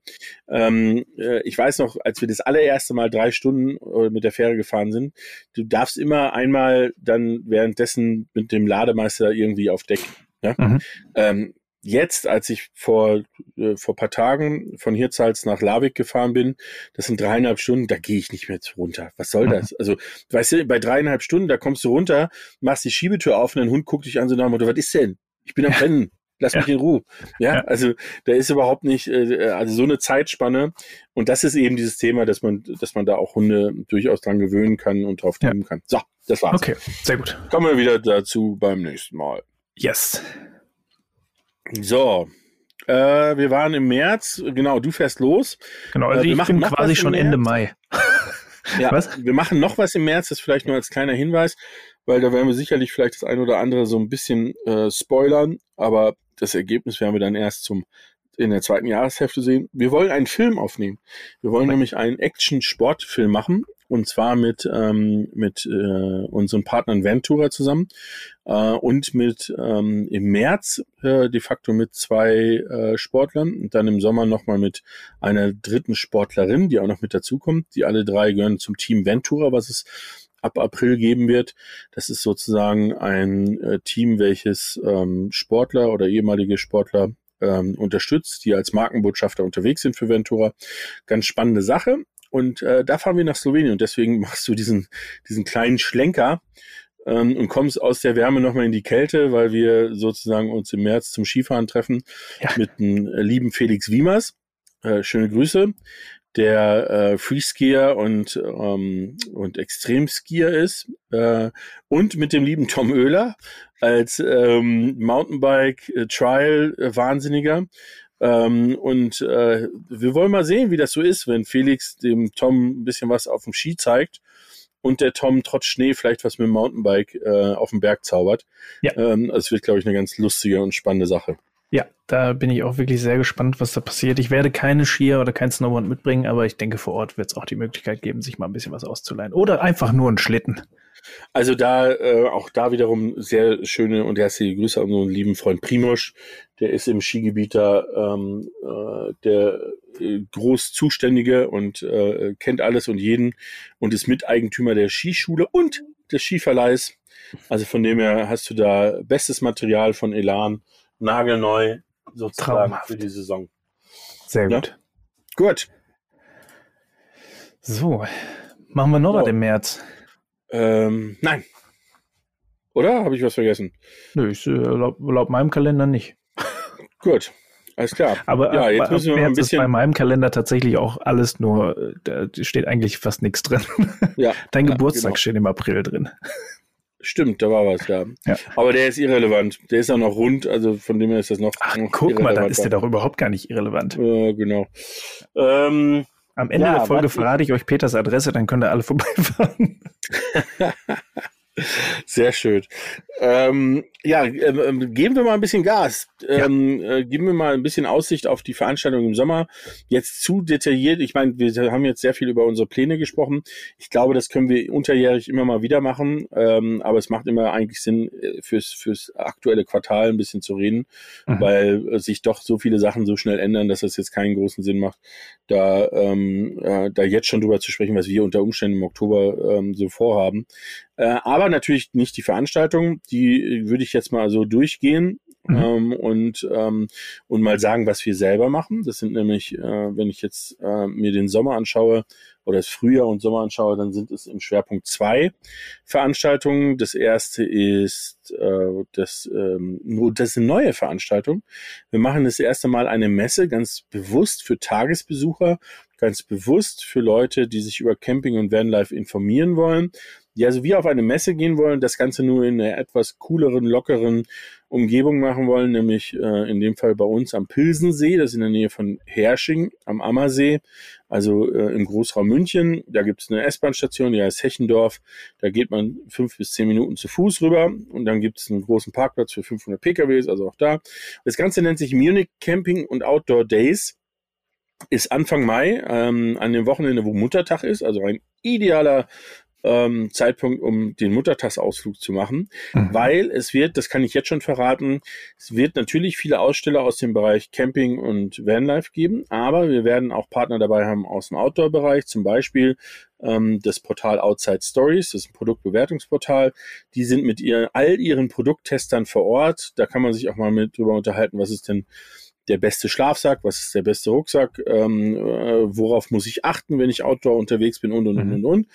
Ja. Ähm, äh, ich weiß noch, als wir das allererste Mal drei Stunden äh, mit der Fähre gefahren sind, du darfst immer einmal dann währenddessen mit dem Lademeister irgendwie auf Deck. Ja? Mhm. Ähm, jetzt, als ich vor, äh, vor paar Tagen von Hirzals nach Larvik gefahren bin, das sind dreieinhalb Stunden, da gehe ich nicht mehr runter. Was soll mhm. das? Also, weißt du, bei dreieinhalb Stunden, da kommst du runter, machst die Schiebetür auf und dein Hund guckt dich an so nach dem Motto, was ist denn? Ich bin am Rennen. Lass ja. mich in Ruhe. Ja, ja, also da ist überhaupt nicht, äh, also so eine Zeitspanne. Und das ist eben dieses Thema, dass man, dass man da auch Hunde durchaus dran gewöhnen kann und drauf nehmen ja. kann. So, das war's. Okay, sehr gut. Kommen wir wieder dazu beim nächsten Mal. Yes. So, äh, wir waren im März, genau, du fährst los. Genau, also äh, ich bin quasi schon Ende Mai. ja, was? wir machen noch was im März, das vielleicht nur als kleiner Hinweis, weil da werden wir sicherlich vielleicht das ein oder andere so ein bisschen äh, spoilern, aber das Ergebnis werden wir dann erst zum in der zweiten Jahreshälfte sehen. Wir wollen einen Film aufnehmen. Wir wollen nämlich einen Action-Sportfilm machen und zwar mit ähm, mit äh, unseren Partnern Ventura zusammen äh, und mit ähm, im März äh, de facto mit zwei äh, Sportlern und dann im Sommer nochmal mit einer dritten Sportlerin, die auch noch mit dazukommt. Die alle drei gehören zum Team Ventura, was es ab April geben wird. Das ist sozusagen ein äh, Team, welches ähm, Sportler oder ehemalige Sportler ähm, unterstützt, die als Markenbotschafter unterwegs sind für Ventura. Ganz spannende Sache. Und äh, da fahren wir nach Slowenien und deswegen *laughs* machst du diesen, diesen kleinen Schlenker ähm, und kommst aus der Wärme nochmal in die Kälte, weil wir sozusagen uns im März zum Skifahren treffen ja. mit dem äh, lieben Felix Wiemers. Äh, schöne Grüße der äh, Freeskier und, ähm, und Extremskier ist äh, und mit dem lieben Tom Oehler als ähm, Mountainbike-Trial-Wahnsinniger. Ähm, und äh, wir wollen mal sehen, wie das so ist, wenn Felix dem Tom ein bisschen was auf dem Ski zeigt und der Tom trotz Schnee vielleicht was mit dem Mountainbike äh, auf dem Berg zaubert. Ja. Ähm, also es wird, glaube ich, eine ganz lustige und spannende Sache. Ja, da bin ich auch wirklich sehr gespannt, was da passiert. Ich werde keine Skier oder kein Snowboard mitbringen, aber ich denke, vor Ort wird es auch die Möglichkeit geben, sich mal ein bisschen was auszuleihen. Oder einfach nur einen Schlitten. Also da, äh, auch da wiederum sehr schöne und herzliche Grüße an unseren lieben Freund Primosch. Der ist im Skigebiet da ähm, äh, der äh, groß Zuständige und äh, kennt alles und jeden und ist Miteigentümer der Skischule und des Skiverleihs. Also von dem her hast du da bestes Material von Elan, nagelneu sozusagen Traumhaft. für die Saison. Sehr gut. Ja? Gut. So, machen wir noch was im März. Ähm, nein. Oder? Habe ich was vergessen? Nö, ich, äh, laut, laut meinem Kalender nicht. *laughs* Gut. Alles klar. Aber, ja, jetzt müssen wir ein bisschen. Ist bei meinem Kalender tatsächlich auch alles nur, äh, da steht eigentlich fast nichts drin. Ja. *laughs* Dein ja, Geburtstag genau. steht im April drin. Stimmt, da war was, ja. ja. Aber der ist irrelevant. Der ist auch noch rund, also von dem her ist das noch. Ach, noch guck mal, dann ist der doch überhaupt gar nicht irrelevant. Ja, genau. Ähm, Am Ende ja, der Folge verrate ich euch Peters Adresse, dann könnt ihr alle vorbeifahren. *laughs* Sehr schön. Ähm, ja, ähm, geben wir mal ein bisschen Gas. Ähm, ja. äh, geben wir mal ein bisschen Aussicht auf die Veranstaltung im Sommer. Jetzt zu detailliert. Ich meine, wir haben jetzt sehr viel über unsere Pläne gesprochen. Ich glaube, das können wir unterjährig immer mal wieder machen. Ähm, aber es macht immer eigentlich Sinn, äh, fürs, fürs aktuelle Quartal ein bisschen zu reden, mhm. weil äh, sich doch so viele Sachen so schnell ändern, dass es jetzt keinen großen Sinn macht, da, ähm, äh, da jetzt schon drüber zu sprechen, was wir unter Umständen im Oktober ähm, so vorhaben. Äh, aber natürlich nicht die Veranstaltung. Die würde ich jetzt mal so durchgehen. Mhm. Ähm, und, ähm, und mal sagen, was wir selber machen. Das sind nämlich, äh, wenn ich jetzt äh, mir den Sommer anschaue oder das Frühjahr und Sommer anschaue, dann sind es im Schwerpunkt zwei Veranstaltungen. Das erste ist äh, das, ähm, das ist eine neue Veranstaltung. Wir machen das erste Mal eine Messe ganz bewusst für Tagesbesucher, ganz bewusst für Leute, die sich über Camping und Vanlife informieren wollen die also wie auf eine Messe gehen wollen, das Ganze nur in einer etwas cooleren, lockeren Umgebung machen wollen, nämlich äh, in dem Fall bei uns am Pilsensee, das ist in der Nähe von Hersching am Ammersee, also äh, im Großraum München. Da gibt es eine S-Bahn-Station, die heißt Hechendorf. Da geht man fünf bis zehn Minuten zu Fuß rüber und dann gibt es einen großen Parkplatz für 500 PKWs, also auch da. Das Ganze nennt sich Munich Camping und Outdoor Days ist Anfang Mai, ähm, an dem Wochenende, wo Muttertag ist, also ein idealer ähm, Zeitpunkt, um den Muttertagsausflug zu machen, mhm. weil es wird, das kann ich jetzt schon verraten, es wird natürlich viele Aussteller aus dem Bereich Camping und Vanlife geben, aber wir werden auch Partner dabei haben aus dem Outdoor-Bereich, zum Beispiel ähm, das Portal Outside Stories, das ist ein Produktbewertungsportal. Die sind mit ihr, all ihren Produkttestern vor Ort. Da kann man sich auch mal mit drüber unterhalten, was ist denn der beste Schlafsack, was ist der beste Rucksack, ähm, äh, worauf muss ich achten, wenn ich Outdoor unterwegs bin und und und und und.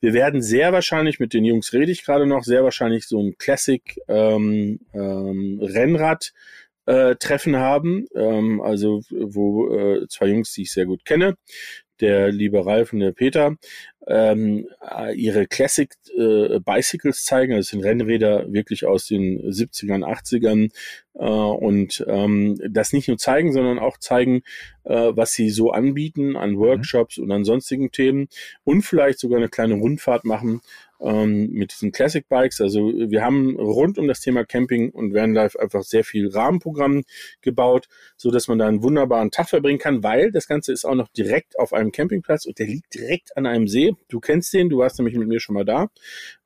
Wir werden sehr wahrscheinlich, mit den Jungs rede ich gerade noch, sehr wahrscheinlich so ein Classic ähm, ähm, Rennrad äh, Treffen haben, ähm, also wo äh, zwei Jungs, die ich sehr gut kenne, der liebe Ralf und der Peter, ähm, äh, ihre Classic äh, Bicycles zeigen. Das sind Rennräder wirklich aus den 70ern, 80ern äh, und ähm, das nicht nur zeigen, sondern auch zeigen, äh, was sie so anbieten an Workshops mhm. und an sonstigen Themen und vielleicht sogar eine kleine Rundfahrt machen ähm, mit diesen Classic Bikes. Also wir haben rund um das Thema Camping und Vanlife einfach sehr viel Rahmenprogramm gebaut, so dass man da einen wunderbaren Tag verbringen kann, weil das Ganze ist auch noch direkt auf einem Campingplatz und der liegt direkt an einem See. Du kennst den, du warst nämlich mit mir schon mal da.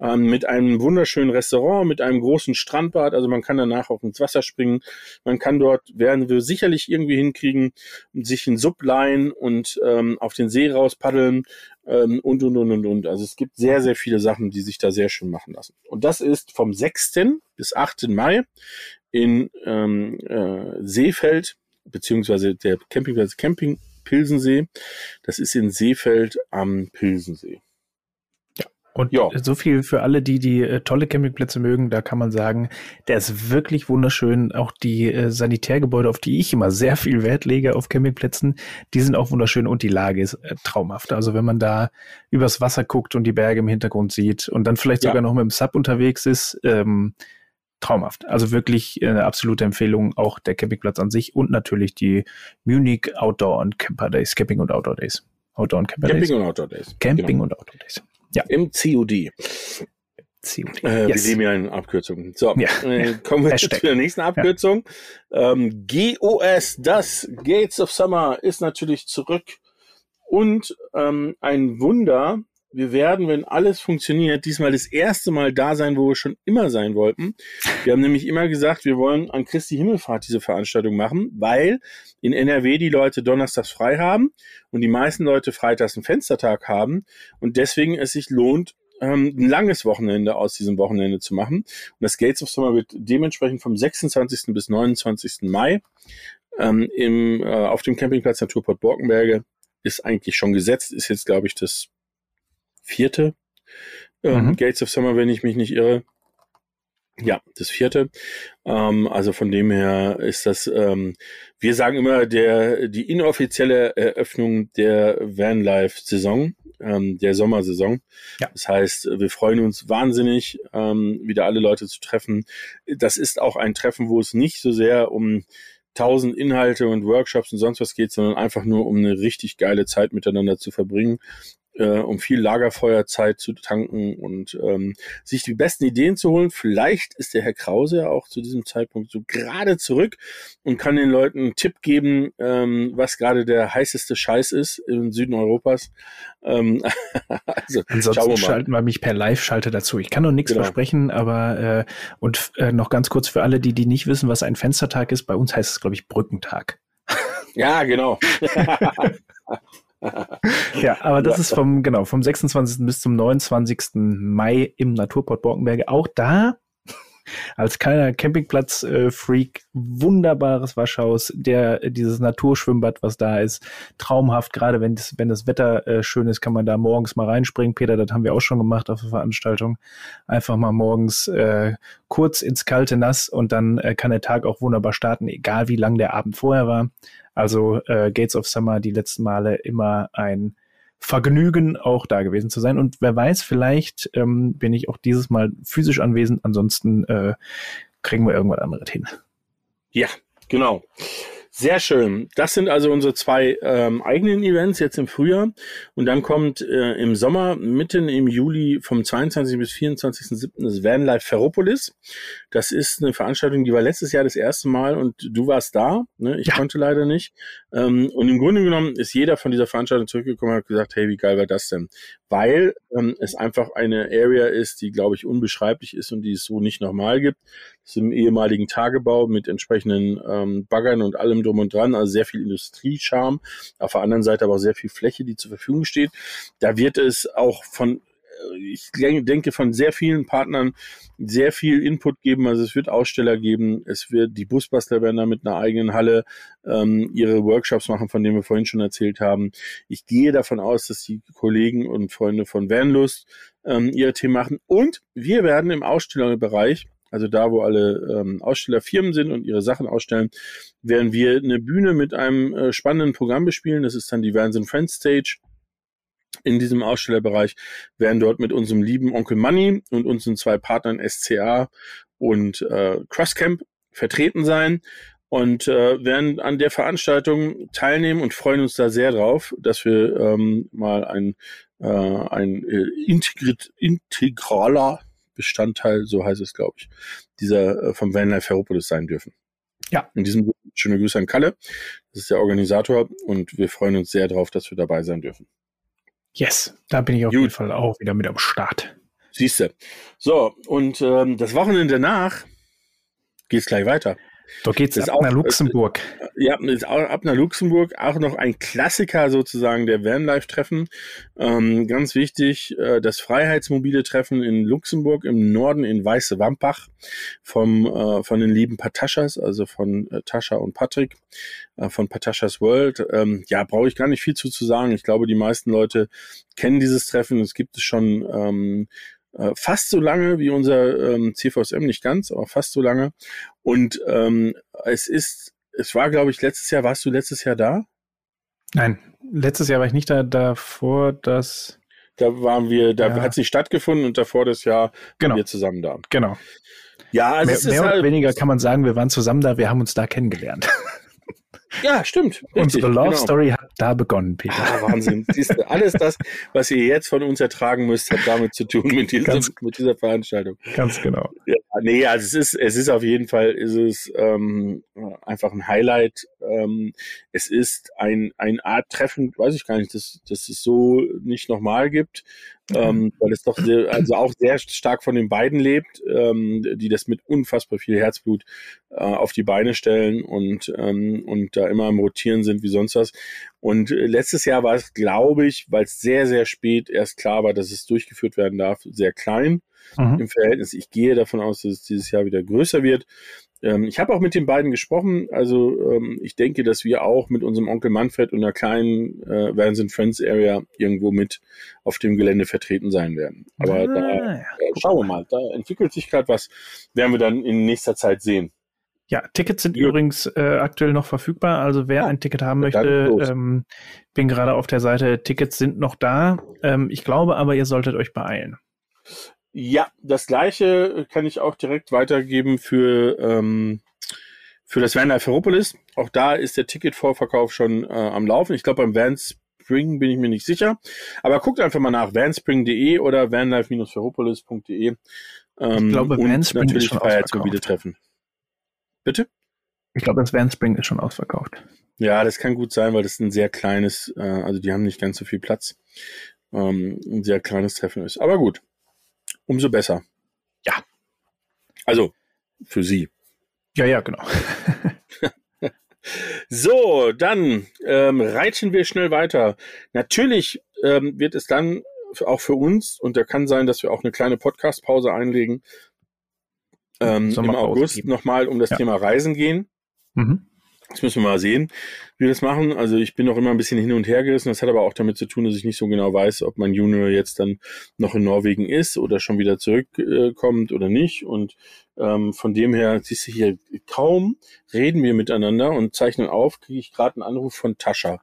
Ähm, mit einem wunderschönen Restaurant, mit einem großen Strandbad. Also man kann danach auch ins Wasser springen. Man kann dort, werden wir sicherlich irgendwie hinkriegen, sich in Sub und ähm, auf den See raus paddeln ähm, und, und, und, und, und. Also es gibt sehr, sehr viele Sachen, die sich da sehr schön machen lassen. Und das ist vom 6. bis 8. Mai in ähm, äh, Seefeld, beziehungsweise der Campingplatz Camping Pilsensee. Das ist in Seefeld am Pilsensee. Und ja. so viel für alle, die die äh, tolle Campingplätze mögen, da kann man sagen, der ist wirklich wunderschön. Auch die äh, Sanitärgebäude, auf die ich immer sehr viel Wert lege auf Campingplätzen, die sind auch wunderschön und die Lage ist äh, traumhaft. Also wenn man da übers Wasser guckt und die Berge im Hintergrund sieht und dann vielleicht ja. sogar noch mit dem Sub unterwegs ist, ähm, traumhaft. Also wirklich eine absolute Empfehlung, auch der Campingplatz an sich und natürlich die Munich Outdoor und Camper Days, Camping und Outdoor Days. Outdoor und Camper Camping Days. und Outdoor Days. Camping genau. und Outdoor Days. Ja. Im COD. COD. Äh, yes. Wir leben ja in Abkürzungen. So, ja. äh, kommen wir *laughs* zu der nächsten Abkürzung. Ja. Ähm, GOS, das Gates of Summer, ist natürlich zurück. Und ähm, ein Wunder, wir werden, wenn alles funktioniert, diesmal das erste Mal da sein, wo wir schon immer sein wollten. Wir haben nämlich immer gesagt, wir wollen an Christi Himmelfahrt diese Veranstaltung machen, weil in NRW die Leute donnerstags frei haben und die meisten Leute freitags einen Fenstertag haben und deswegen es sich lohnt, ähm, ein langes Wochenende aus diesem Wochenende zu machen. Und das Gates of Summer wird dementsprechend vom 26. bis 29. Mai ähm, im, äh, auf dem Campingplatz Naturport Borkenberge ist eigentlich schon gesetzt, ist jetzt, glaube ich, das vierte ähm, mhm. Gates of Summer, wenn ich mich nicht irre. Ja, das vierte. Ähm, also von dem her ist das, ähm, wir sagen immer, der, die inoffizielle Eröffnung der Vanlife-Saison, ähm, der Sommersaison. Ja. Das heißt, wir freuen uns wahnsinnig, ähm, wieder alle Leute zu treffen. Das ist auch ein Treffen, wo es nicht so sehr um tausend Inhalte und Workshops und sonst was geht, sondern einfach nur um eine richtig geile Zeit miteinander zu verbringen äh, um viel Lagerfeuerzeit zu tanken und ähm, sich die besten Ideen zu holen. Vielleicht ist der Herr Krause ja auch zu diesem Zeitpunkt so gerade zurück und kann den Leuten einen Tipp geben, ähm, was gerade der heißeste Scheiß ist im Süden Europas. Ähm, *laughs* also, Ansonsten wir schalten wir mich per Live-Schalte dazu. Ich kann noch nichts genau. versprechen, aber äh, und äh, noch ganz kurz für alle, die, die nicht wissen, was ein Fenstertag ist, bei uns heißt es, glaube ich, Brückentag. Ja, genau. *laughs* *laughs* ja, aber das ist vom, genau, vom 26. bis zum 29. Mai im Naturport Borkenberge. Auch da als kleiner Campingplatz-Freak wunderbares Waschhaus, der dieses Naturschwimmbad, was da ist, traumhaft. Gerade wenn das, wenn das Wetter äh, schön ist, kann man da morgens mal reinspringen. Peter, das haben wir auch schon gemacht auf der Veranstaltung. Einfach mal morgens äh, kurz ins kalte Nass und dann äh, kann der Tag auch wunderbar starten, egal wie lang der Abend vorher war. Also äh, Gates of Summer die letzten Male immer ein Vergnügen, auch da gewesen zu sein. Und wer weiß, vielleicht ähm, bin ich auch dieses Mal physisch anwesend. Ansonsten äh, kriegen wir irgendwas anderes hin. Ja, genau. Sehr schön. Das sind also unsere zwei ähm, eigenen Events jetzt im Frühjahr. Und dann kommt äh, im Sommer, mitten im Juli vom 22. bis 24.07. das Vanlife Ferropolis. Das ist eine Veranstaltung, die war letztes Jahr das erste Mal und du warst da. Ne? Ich ja. konnte leider nicht. Ähm, und im Grunde genommen ist jeder von dieser Veranstaltung zurückgekommen und hat gesagt, hey, wie geil war das denn? Weil ähm, es einfach eine Area ist, die, glaube ich, unbeschreiblich ist und die es so nicht nochmal gibt. Es ist im ehemaligen Tagebau mit entsprechenden ähm, Baggern und allem drum und dran, also sehr viel Industriescharm, auf der anderen Seite aber auch sehr viel Fläche, die zur Verfügung steht. Da wird es auch von ich denke, von sehr vielen Partnern sehr viel Input geben. Also es wird Aussteller geben, es wird die Busbastler werden da mit einer eigenen Halle ähm, ihre Workshops machen, von denen wir vorhin schon erzählt haben. Ich gehe davon aus, dass die Kollegen und Freunde von Vanlust ähm, ihre Themen machen. Und wir werden im Ausstellerbereich also da, wo alle ähm, Ausstellerfirmen sind und ihre Sachen ausstellen, werden wir eine Bühne mit einem äh, spannenden Programm bespielen. Das ist dann die Vans Friends Stage. In diesem Ausstellerbereich werden dort mit unserem lieben Onkel Money und unseren zwei Partnern SCA und äh, Crosscamp vertreten sein und äh, werden an der Veranstaltung teilnehmen und freuen uns da sehr drauf, dass wir ähm, mal ein, äh, ein äh, integrit, integraler Bestandteil, so heißt es, glaube ich, dieser äh, vom Vanlife Ferropolis sein dürfen. Ja. In diesem schöne Grüße an Kalle. Das ist der Organisator und wir freuen uns sehr darauf, dass wir dabei sein dürfen. Yes, da bin ich auf Gut. jeden Fall auch wieder mit am Start. Siehste. So, und ähm, das Wochenende danach geht es gleich weiter. Da geht es auch nach Luxemburg. Ja, ist auch ab nach Luxemburg auch noch ein Klassiker sozusagen der Vanlife-Treffen. Ähm, ganz wichtig, äh, das Freiheitsmobile Treffen in Luxemburg im Norden in Weiße Wampach vom, äh, von den lieben Pataschas, also von äh, Tascha und Patrick äh, von Pataschas World. Ähm, ja, brauche ich gar nicht viel zu, zu sagen. Ich glaube, die meisten Leute kennen dieses Treffen. Es gibt es schon ähm, äh, fast so lange wie unser ähm, CVSM, nicht ganz, aber fast so lange. Und ähm, es ist, es war, glaube ich, letztes Jahr, warst du letztes Jahr da? Nein, letztes Jahr war ich nicht da, davor das. Da waren wir, da ja. hat es nicht stattgefunden und davor das Jahr genau. waren wir zusammen da. Genau. Ja, also mehr, mehr oder halt, weniger kann man sagen, wir waren zusammen da, wir haben uns da kennengelernt. *laughs* Ja, stimmt. Richtig, Unsere Love genau. Story hat da begonnen, Peter. Ah, Wahnsinn. Siehst du, alles das, was ihr jetzt von uns ertragen müsst, hat damit zu tun mit, diesem, ganz, mit dieser Veranstaltung. Ganz genau. Ja, nee, also es ist, es ist auf jeden Fall, ist es ähm, einfach ein Highlight. Ähm, es ist ein, ein Art Treffen, weiß ich gar nicht, dass, dass es so nicht nochmal gibt ähm, weil es doch sehr, also auch sehr stark von den beiden lebt, ähm, die das mit unfassbar viel Herzblut äh, auf die Beine stellen und, ähm, und da immer am Rotieren sind wie sonst was. Und äh, letztes Jahr war es, glaube ich, weil es sehr, sehr spät erst klar war, dass es durchgeführt werden darf, sehr klein mhm. im Verhältnis. Ich gehe davon aus, dass es dieses Jahr wieder größer wird. Ähm, ich habe auch mit den beiden gesprochen. Also ähm, ich denke, dass wir auch mit unserem Onkel Manfred und einer kleinen äh, Vans Friends Area irgendwo mit auf dem Gelände vertreten sein werden. Aber ah, da äh, schauen wir mal. Da entwickelt sich gerade was. Werden wir dann in nächster Zeit sehen. Ja, Tickets sind ja. übrigens äh, aktuell noch verfügbar. Also wer ja, ein Ticket haben möchte, ähm, bin gerade auf der Seite. Tickets sind noch da. Ähm, ich glaube aber, ihr solltet euch beeilen. Ja, das gleiche kann ich auch direkt weitergeben für, ähm, für das Van Ferropolis. Auch da ist der Ticketvorverkauf schon äh, am Laufen. Ich glaube, beim Van Spring bin ich mir nicht sicher. Aber guckt einfach mal nach vanspring.de oder vanlife-ferropolis.de. Ähm, ich glaube, Vanspring ist schon ausverkauft. treffen. Bitte? Ich glaube, das Vanspring ist schon ausverkauft. Ja, das kann gut sein, weil das ein sehr kleines, äh, also die haben nicht ganz so viel Platz. Ähm, ein sehr kleines Treffen ist. Aber gut, umso besser. Ja. Also für Sie. Ja, ja, genau. *laughs* so, dann ähm, reiten wir schnell weiter. Natürlich ähm, wird es dann auch für uns, und da kann sein, dass wir auch eine kleine Podcast-Pause einlegen, ähm, im August nochmal um das ja. Thema Reisen gehen. Mhm. Das müssen wir mal sehen, wie wir das machen. Also ich bin noch immer ein bisschen hin und her gerissen. Das hat aber auch damit zu tun, dass ich nicht so genau weiß, ob mein Junior jetzt dann noch in Norwegen ist oder schon wieder zurückkommt oder nicht. Und ähm, von dem her, siehst du hier, kaum reden wir miteinander und zeichnen auf, kriege ich gerade einen Anruf von Tascha.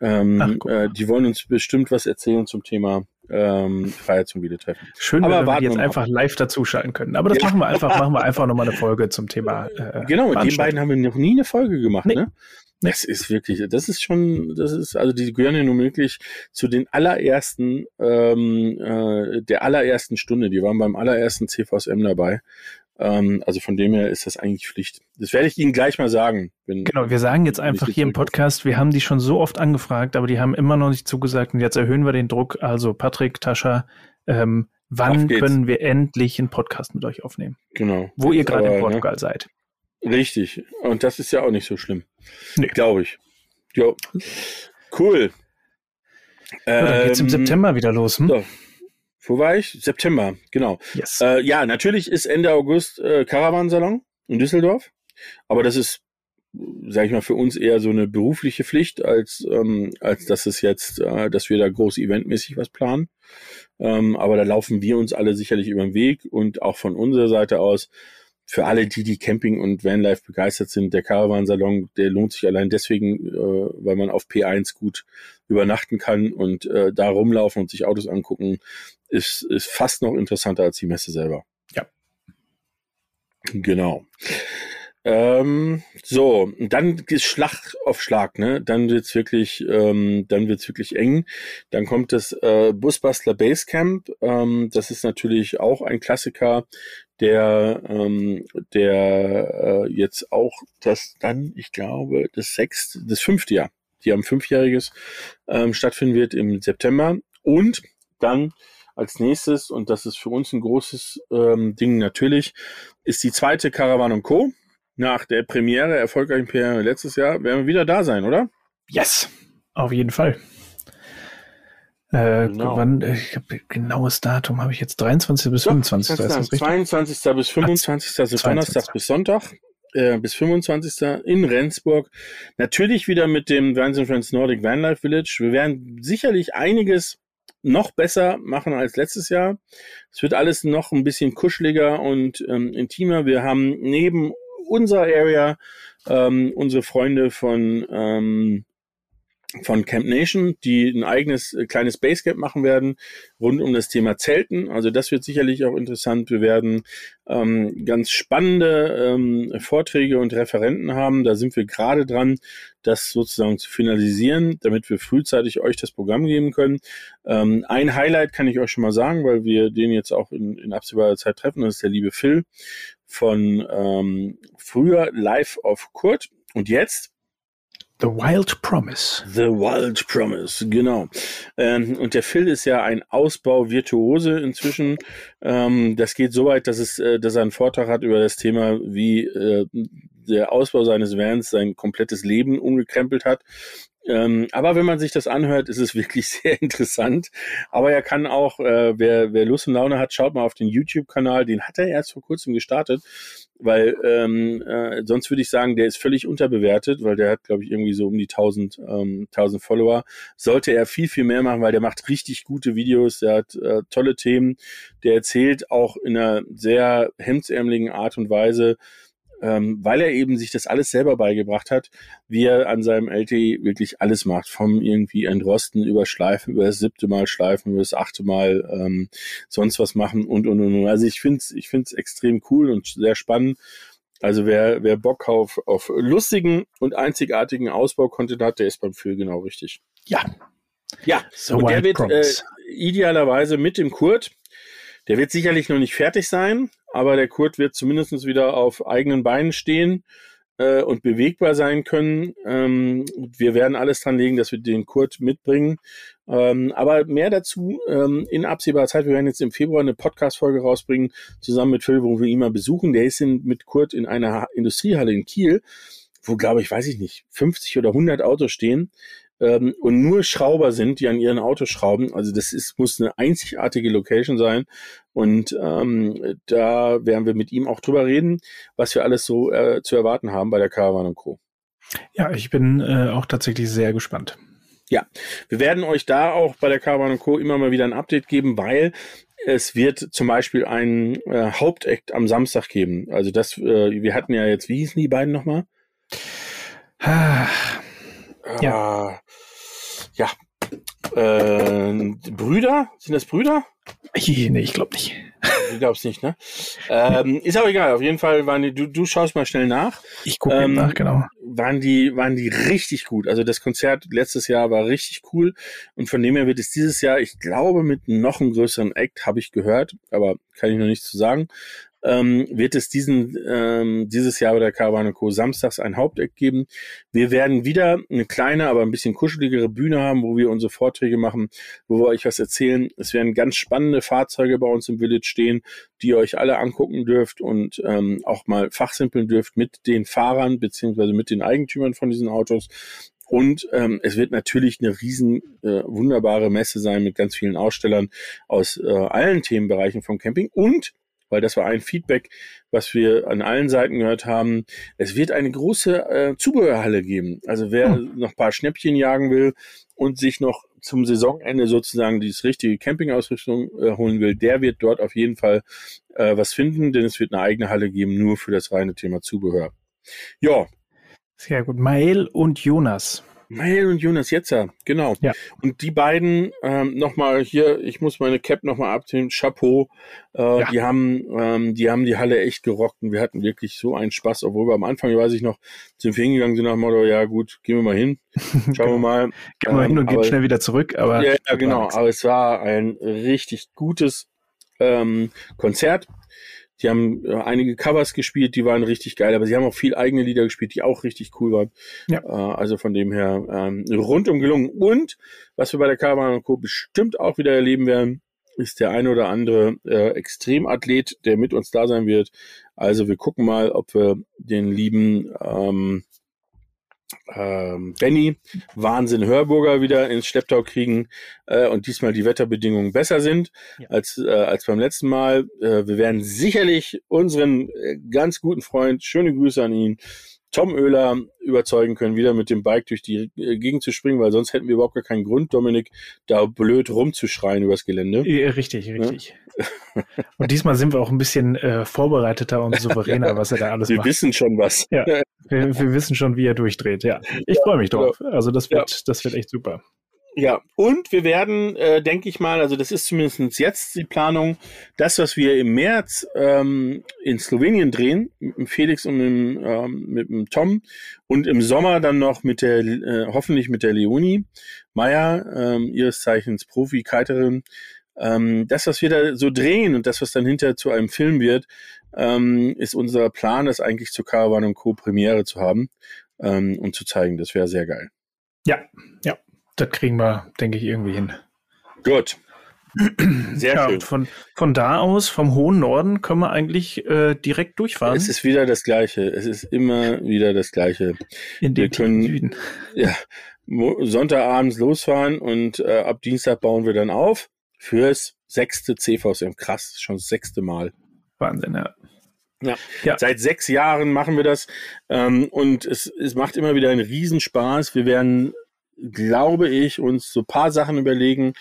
Ähm, Ach, äh, die wollen uns bestimmt was erzählen zum Thema ähm, Freiheit zum Videotreffen. Schön, aber wenn wir jetzt einfach live dazuschalten können. Aber das ja. machen wir einfach, machen wir einfach *laughs* nochmal eine Folge zum Thema. Äh, genau, mit den beiden haben wir noch nie eine Folge gemacht, nee. ne? Das ist wirklich, das ist schon, das ist, also die gehören ja nun wirklich zu den allerersten, ähm, äh, der allerersten Stunde. Die waren beim allerersten CVSM dabei. Ähm, also von dem her ist das eigentlich Pflicht. Das werde ich Ihnen gleich mal sagen. Genau, wir sagen jetzt einfach hier im Podcast, wir haben die schon so oft angefragt, aber die haben immer noch nicht zugesagt und jetzt erhöhen wir den Druck. Also Patrick, Tascha, ähm, wann können wir endlich einen Podcast mit euch aufnehmen? Genau. Wo ihr gerade in ne? Portugal ne? seid. Richtig. Und das ist ja auch nicht so schlimm. Nee. Glaube ich. Jo. Cool. Ja, dann geht's im ähm, September wieder los. Hm? So. Wo war ich? September, genau. Yes. Äh, ja, natürlich ist Ende August äh, Caravansalon in Düsseldorf. Aber das ist, sage ich mal, für uns eher so eine berufliche Pflicht, als, ähm, als dass es jetzt, äh, dass wir da groß eventmäßig was planen. Ähm, aber da laufen wir uns alle sicherlich über den Weg und auch von unserer Seite aus für alle, die die Camping und Vanlife begeistert sind, der Caravansalon, der lohnt sich allein deswegen, äh, weil man auf P1 gut übernachten kann und äh, da rumlaufen und sich Autos angucken, ist, ist fast noch interessanter als die Messe selber. Ja. Genau. Ähm, so, dann ist Schlag auf Schlag, ne? Dann wird's wirklich, ähm, dann wird's wirklich eng. Dann kommt das äh, Busbastler Basecamp. Ähm, das ist natürlich auch ein Klassiker, der, ähm, der äh, jetzt auch das dann, ich glaube, das sechste, das fünfte Jahr, die am fünfjähriges ähm, stattfinden wird im September. Und dann als nächstes, und das ist für uns ein großes ähm, Ding natürlich, ist die zweite Caravan Co nach der Premiere, erfolgreichen Premiere letztes Jahr, werden wir wieder da sein, oder? Yes, auf jeden Fall. Äh, genau. wann, ich habe genaues Datum, habe ich jetzt 23. bis 25. Doch, das 22. bis 25. also Donnerstag bis Sonntag äh, bis 25. in Rendsburg. Natürlich wieder mit dem Vans Friends Nordic Vanlife Village. Wir werden sicherlich einiges noch besser machen als letztes Jahr. Es wird alles noch ein bisschen kuscheliger und ähm, intimer. Wir haben neben unserer Area, ähm, unsere Freunde von ähm, von Camp Nation, die ein eigenes äh, kleines Basecamp machen werden rund um das Thema Zelten. Also das wird sicherlich auch interessant. Wir werden ähm, ganz spannende ähm, Vorträge und Referenten haben. Da sind wir gerade dran, das sozusagen zu finalisieren, damit wir frühzeitig euch das Programm geben können. Ähm, ein Highlight kann ich euch schon mal sagen, weil wir den jetzt auch in, in absehbarer Zeit treffen. Das ist der liebe Phil von ähm, früher Live auf Kurt. Und jetzt The Wild Promise. The Wild Promise, genau. Ähm, und der Phil ist ja ein Ausbau-Virtuose inzwischen. Ähm, das geht so weit, dass, es, äh, dass er einen Vortrag hat über das Thema, wie äh, der Ausbau seines Vans sein komplettes Leben umgekrempelt hat. Ähm, aber wenn man sich das anhört, ist es *laughs* wirklich sehr interessant. Aber er kann auch, äh, wer, wer Lust und Laune hat, schaut mal auf den YouTube-Kanal. Den hat er erst vor kurzem gestartet, weil ähm, äh, sonst würde ich sagen, der ist völlig unterbewertet, weil der hat, glaube ich, irgendwie so um die 1000, ähm, 1000 Follower. Sollte er viel, viel mehr machen, weil der macht richtig gute Videos, der hat äh, tolle Themen. Der erzählt auch in einer sehr hemdsärmeligen Art und Weise, ähm, weil er eben sich das alles selber beigebracht hat, wie er an seinem LT wirklich alles macht, vom irgendwie Entrosten über Schleifen, über das siebte Mal Schleifen, über das achte Mal ähm, sonst was machen und und und. Also ich finde es ich find's extrem cool und sehr spannend. Also wer, wer Bock auf, auf lustigen und einzigartigen Ausbau-Content hat, der ist beim Phil genau richtig. Ja. Ja, so und der wird äh, idealerweise mit dem Kurt, der wird sicherlich noch nicht fertig sein, aber der Kurt wird zumindest wieder auf eigenen Beinen stehen äh, und bewegbar sein können. Ähm, wir werden alles dran legen, dass wir den Kurt mitbringen. Ähm, aber mehr dazu ähm, in absehbarer Zeit. Wir werden jetzt im Februar eine Podcast-Folge rausbringen, zusammen mit Phil, wo wir ihn mal besuchen. Der ist in, mit Kurt in einer Industriehalle in Kiel, wo, glaube ich, weiß ich nicht, 50 oder 100 Autos stehen ähm, und nur Schrauber sind, die an ihren Autos schrauben. Also das ist, muss eine einzigartige Location sein. Und ähm, da werden wir mit ihm auch drüber reden, was wir alles so äh, zu erwarten haben bei der Caravan Co. Ja, ich bin äh, auch tatsächlich sehr gespannt. Ja, wir werden euch da auch bei der Caravan Co. immer mal wieder ein Update geben, weil es wird zum Beispiel ein äh, Hauptakt am Samstag geben. Also das, äh, wir hatten ja jetzt, wie hießen die beiden nochmal? Ah, ja. Äh, ja. Äh, Brüder? Sind das Brüder? Ich, nee, ich glaube nicht. *laughs* Du glaubst nicht, ne? Ähm, ist aber egal. Auf jeden Fall waren die, du, du schaust mal schnell nach. Ich gucke ähm, nach, genau. Waren die, waren die richtig gut. Also das Konzert letztes Jahr war richtig cool. Und von dem her wird es dieses Jahr, ich glaube, mit noch einem größeren Act, habe ich gehört, aber kann ich noch nichts zu sagen ähm, wird es diesen, ähm, dieses Jahr bei der Caravan Co. samstags ein Haupteck geben. Wir werden wieder eine kleine, aber ein bisschen kuscheligere Bühne haben, wo wir unsere Vorträge machen, wo wir euch was erzählen. Es werden ganz spannende Fahrzeuge bei uns im Village stehen, die ihr euch alle angucken dürft und ähm, auch mal fachsimpeln dürft mit den Fahrern beziehungsweise mit den Eigentümern von diesen Autos. Und ähm, es wird natürlich eine riesen äh, wunderbare Messe sein mit ganz vielen Ausstellern aus äh, allen Themenbereichen vom Camping. Und weil das war ein Feedback, was wir an allen Seiten gehört haben. Es wird eine große äh, Zubehörhalle geben. Also wer hm. noch ein paar Schnäppchen jagen will und sich noch zum Saisonende sozusagen dieses richtige Campingausrüstung äh, holen will, der wird dort auf jeden Fall äh, was finden, denn es wird eine eigene Halle geben, nur für das reine Thema Zubehör. Ja. Sehr gut. Mael und Jonas. Mail und Jonas Jetzer, genau. Ja. Und die beiden ähm, nochmal hier, ich muss meine Cap nochmal abziehen, Chapeau. Äh, ja. Die haben, ähm, die haben die Halle echt gerockt und wir hatten wirklich so einen Spaß, obwohl wir am Anfang, weiß ich noch, sind wir hingegangen sind nach dem Motto, ja gut, gehen wir mal hin, *laughs* schauen wir mal. Gehen wir ähm, hin und gehen schnell wieder zurück, aber. Ja, ja genau, aber es war ein richtig gutes ähm, Konzert. Die haben äh, einige Covers gespielt, die waren richtig geil, aber sie haben auch viel eigene Lieder gespielt, die auch richtig cool waren. Ja. Äh, also von dem her ähm, rundum gelungen. Und was wir bei der Caravan Co. bestimmt auch wieder erleben werden, ist der eine oder andere äh, Extremathlet, der mit uns da sein wird. Also wir gucken mal, ob wir den lieben ähm, ähm, Benny, Wahnsinn Hörburger wieder ins Schlepptau kriegen äh, und diesmal die Wetterbedingungen besser sind ja. als, äh, als beim letzten Mal. Äh, wir werden sicherlich unseren äh, ganz guten Freund, schöne Grüße an ihn, Tom Oehler überzeugen können, wieder mit dem Bike durch die äh, Gegend zu springen, weil sonst hätten wir überhaupt gar keinen Grund, Dominik, da blöd rumzuschreien übers Gelände. Ja, richtig, richtig. Ja? und diesmal sind wir auch ein bisschen äh, vorbereiteter und souveräner, ja, was er da alles wir macht. Wir wissen schon was. Ja, wir, wir, wissen schon, wie er durchdreht. Ja, ich freue mich drauf. Also das wird, das wird echt super. Ja, und wir werden, äh, denke ich mal, also das ist zumindest jetzt die Planung, das, was wir im März ähm, in Slowenien drehen, mit dem Felix und mit dem, ähm, mit dem Tom und im Sommer dann noch mit der, äh, hoffentlich mit der Leonie Meyer, ähm, ihres Zeichens Profi-Kiterin, ähm, das, was wir da so drehen und das, was dann hinterher zu einem Film wird, ähm, ist unser Plan, das eigentlich zur Caravan und Co. Premiere zu haben ähm, und zu zeigen. Das wäre sehr geil. Ja, ja. Das kriegen wir, denke ich, irgendwie hin. Gut. *clears throat* Sehr ja, schön. Von, von da aus, vom hohen Norden, können wir eigentlich äh, direkt durchfahren. Es ist wieder das Gleiche. Es ist immer wieder das Gleiche. In wir können, Süden. *laughs* Ja, Sonntagabends losfahren und äh, ab Dienstag bauen wir dann auf fürs sechste CVSM. Krass, schon das sechste Mal. Wahnsinn, ja. Ja. ja. seit sechs Jahren machen wir das ähm, und es, es macht immer wieder einen Riesenspaß. Wir werden glaube ich, uns so paar Sachen überlegen,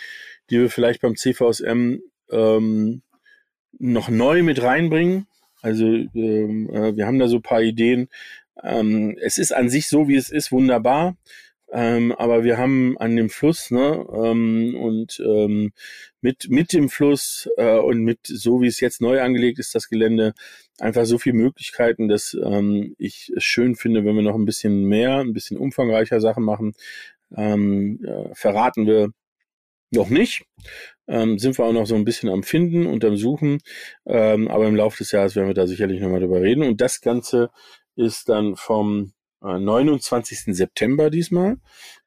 die wir vielleicht beim CVSM ähm, noch neu mit reinbringen. Also ähm, äh, wir haben da so paar Ideen. Ähm, es ist an sich so, wie es ist, wunderbar. Ähm, aber wir haben an dem Fluss, ne, ähm, und ähm, mit, mit dem Fluss äh, und mit so wie es jetzt neu angelegt ist, das Gelände, einfach so viele Möglichkeiten, dass ähm, ich es schön finde, wenn wir noch ein bisschen mehr, ein bisschen umfangreicher Sachen machen ähm, äh, verraten wir noch nicht. Ähm, sind wir auch noch so ein bisschen am Finden und am Suchen. Ähm, aber im Laufe des Jahres werden wir da sicherlich nochmal drüber reden. Und das Ganze ist dann vom äh, 29. September diesmal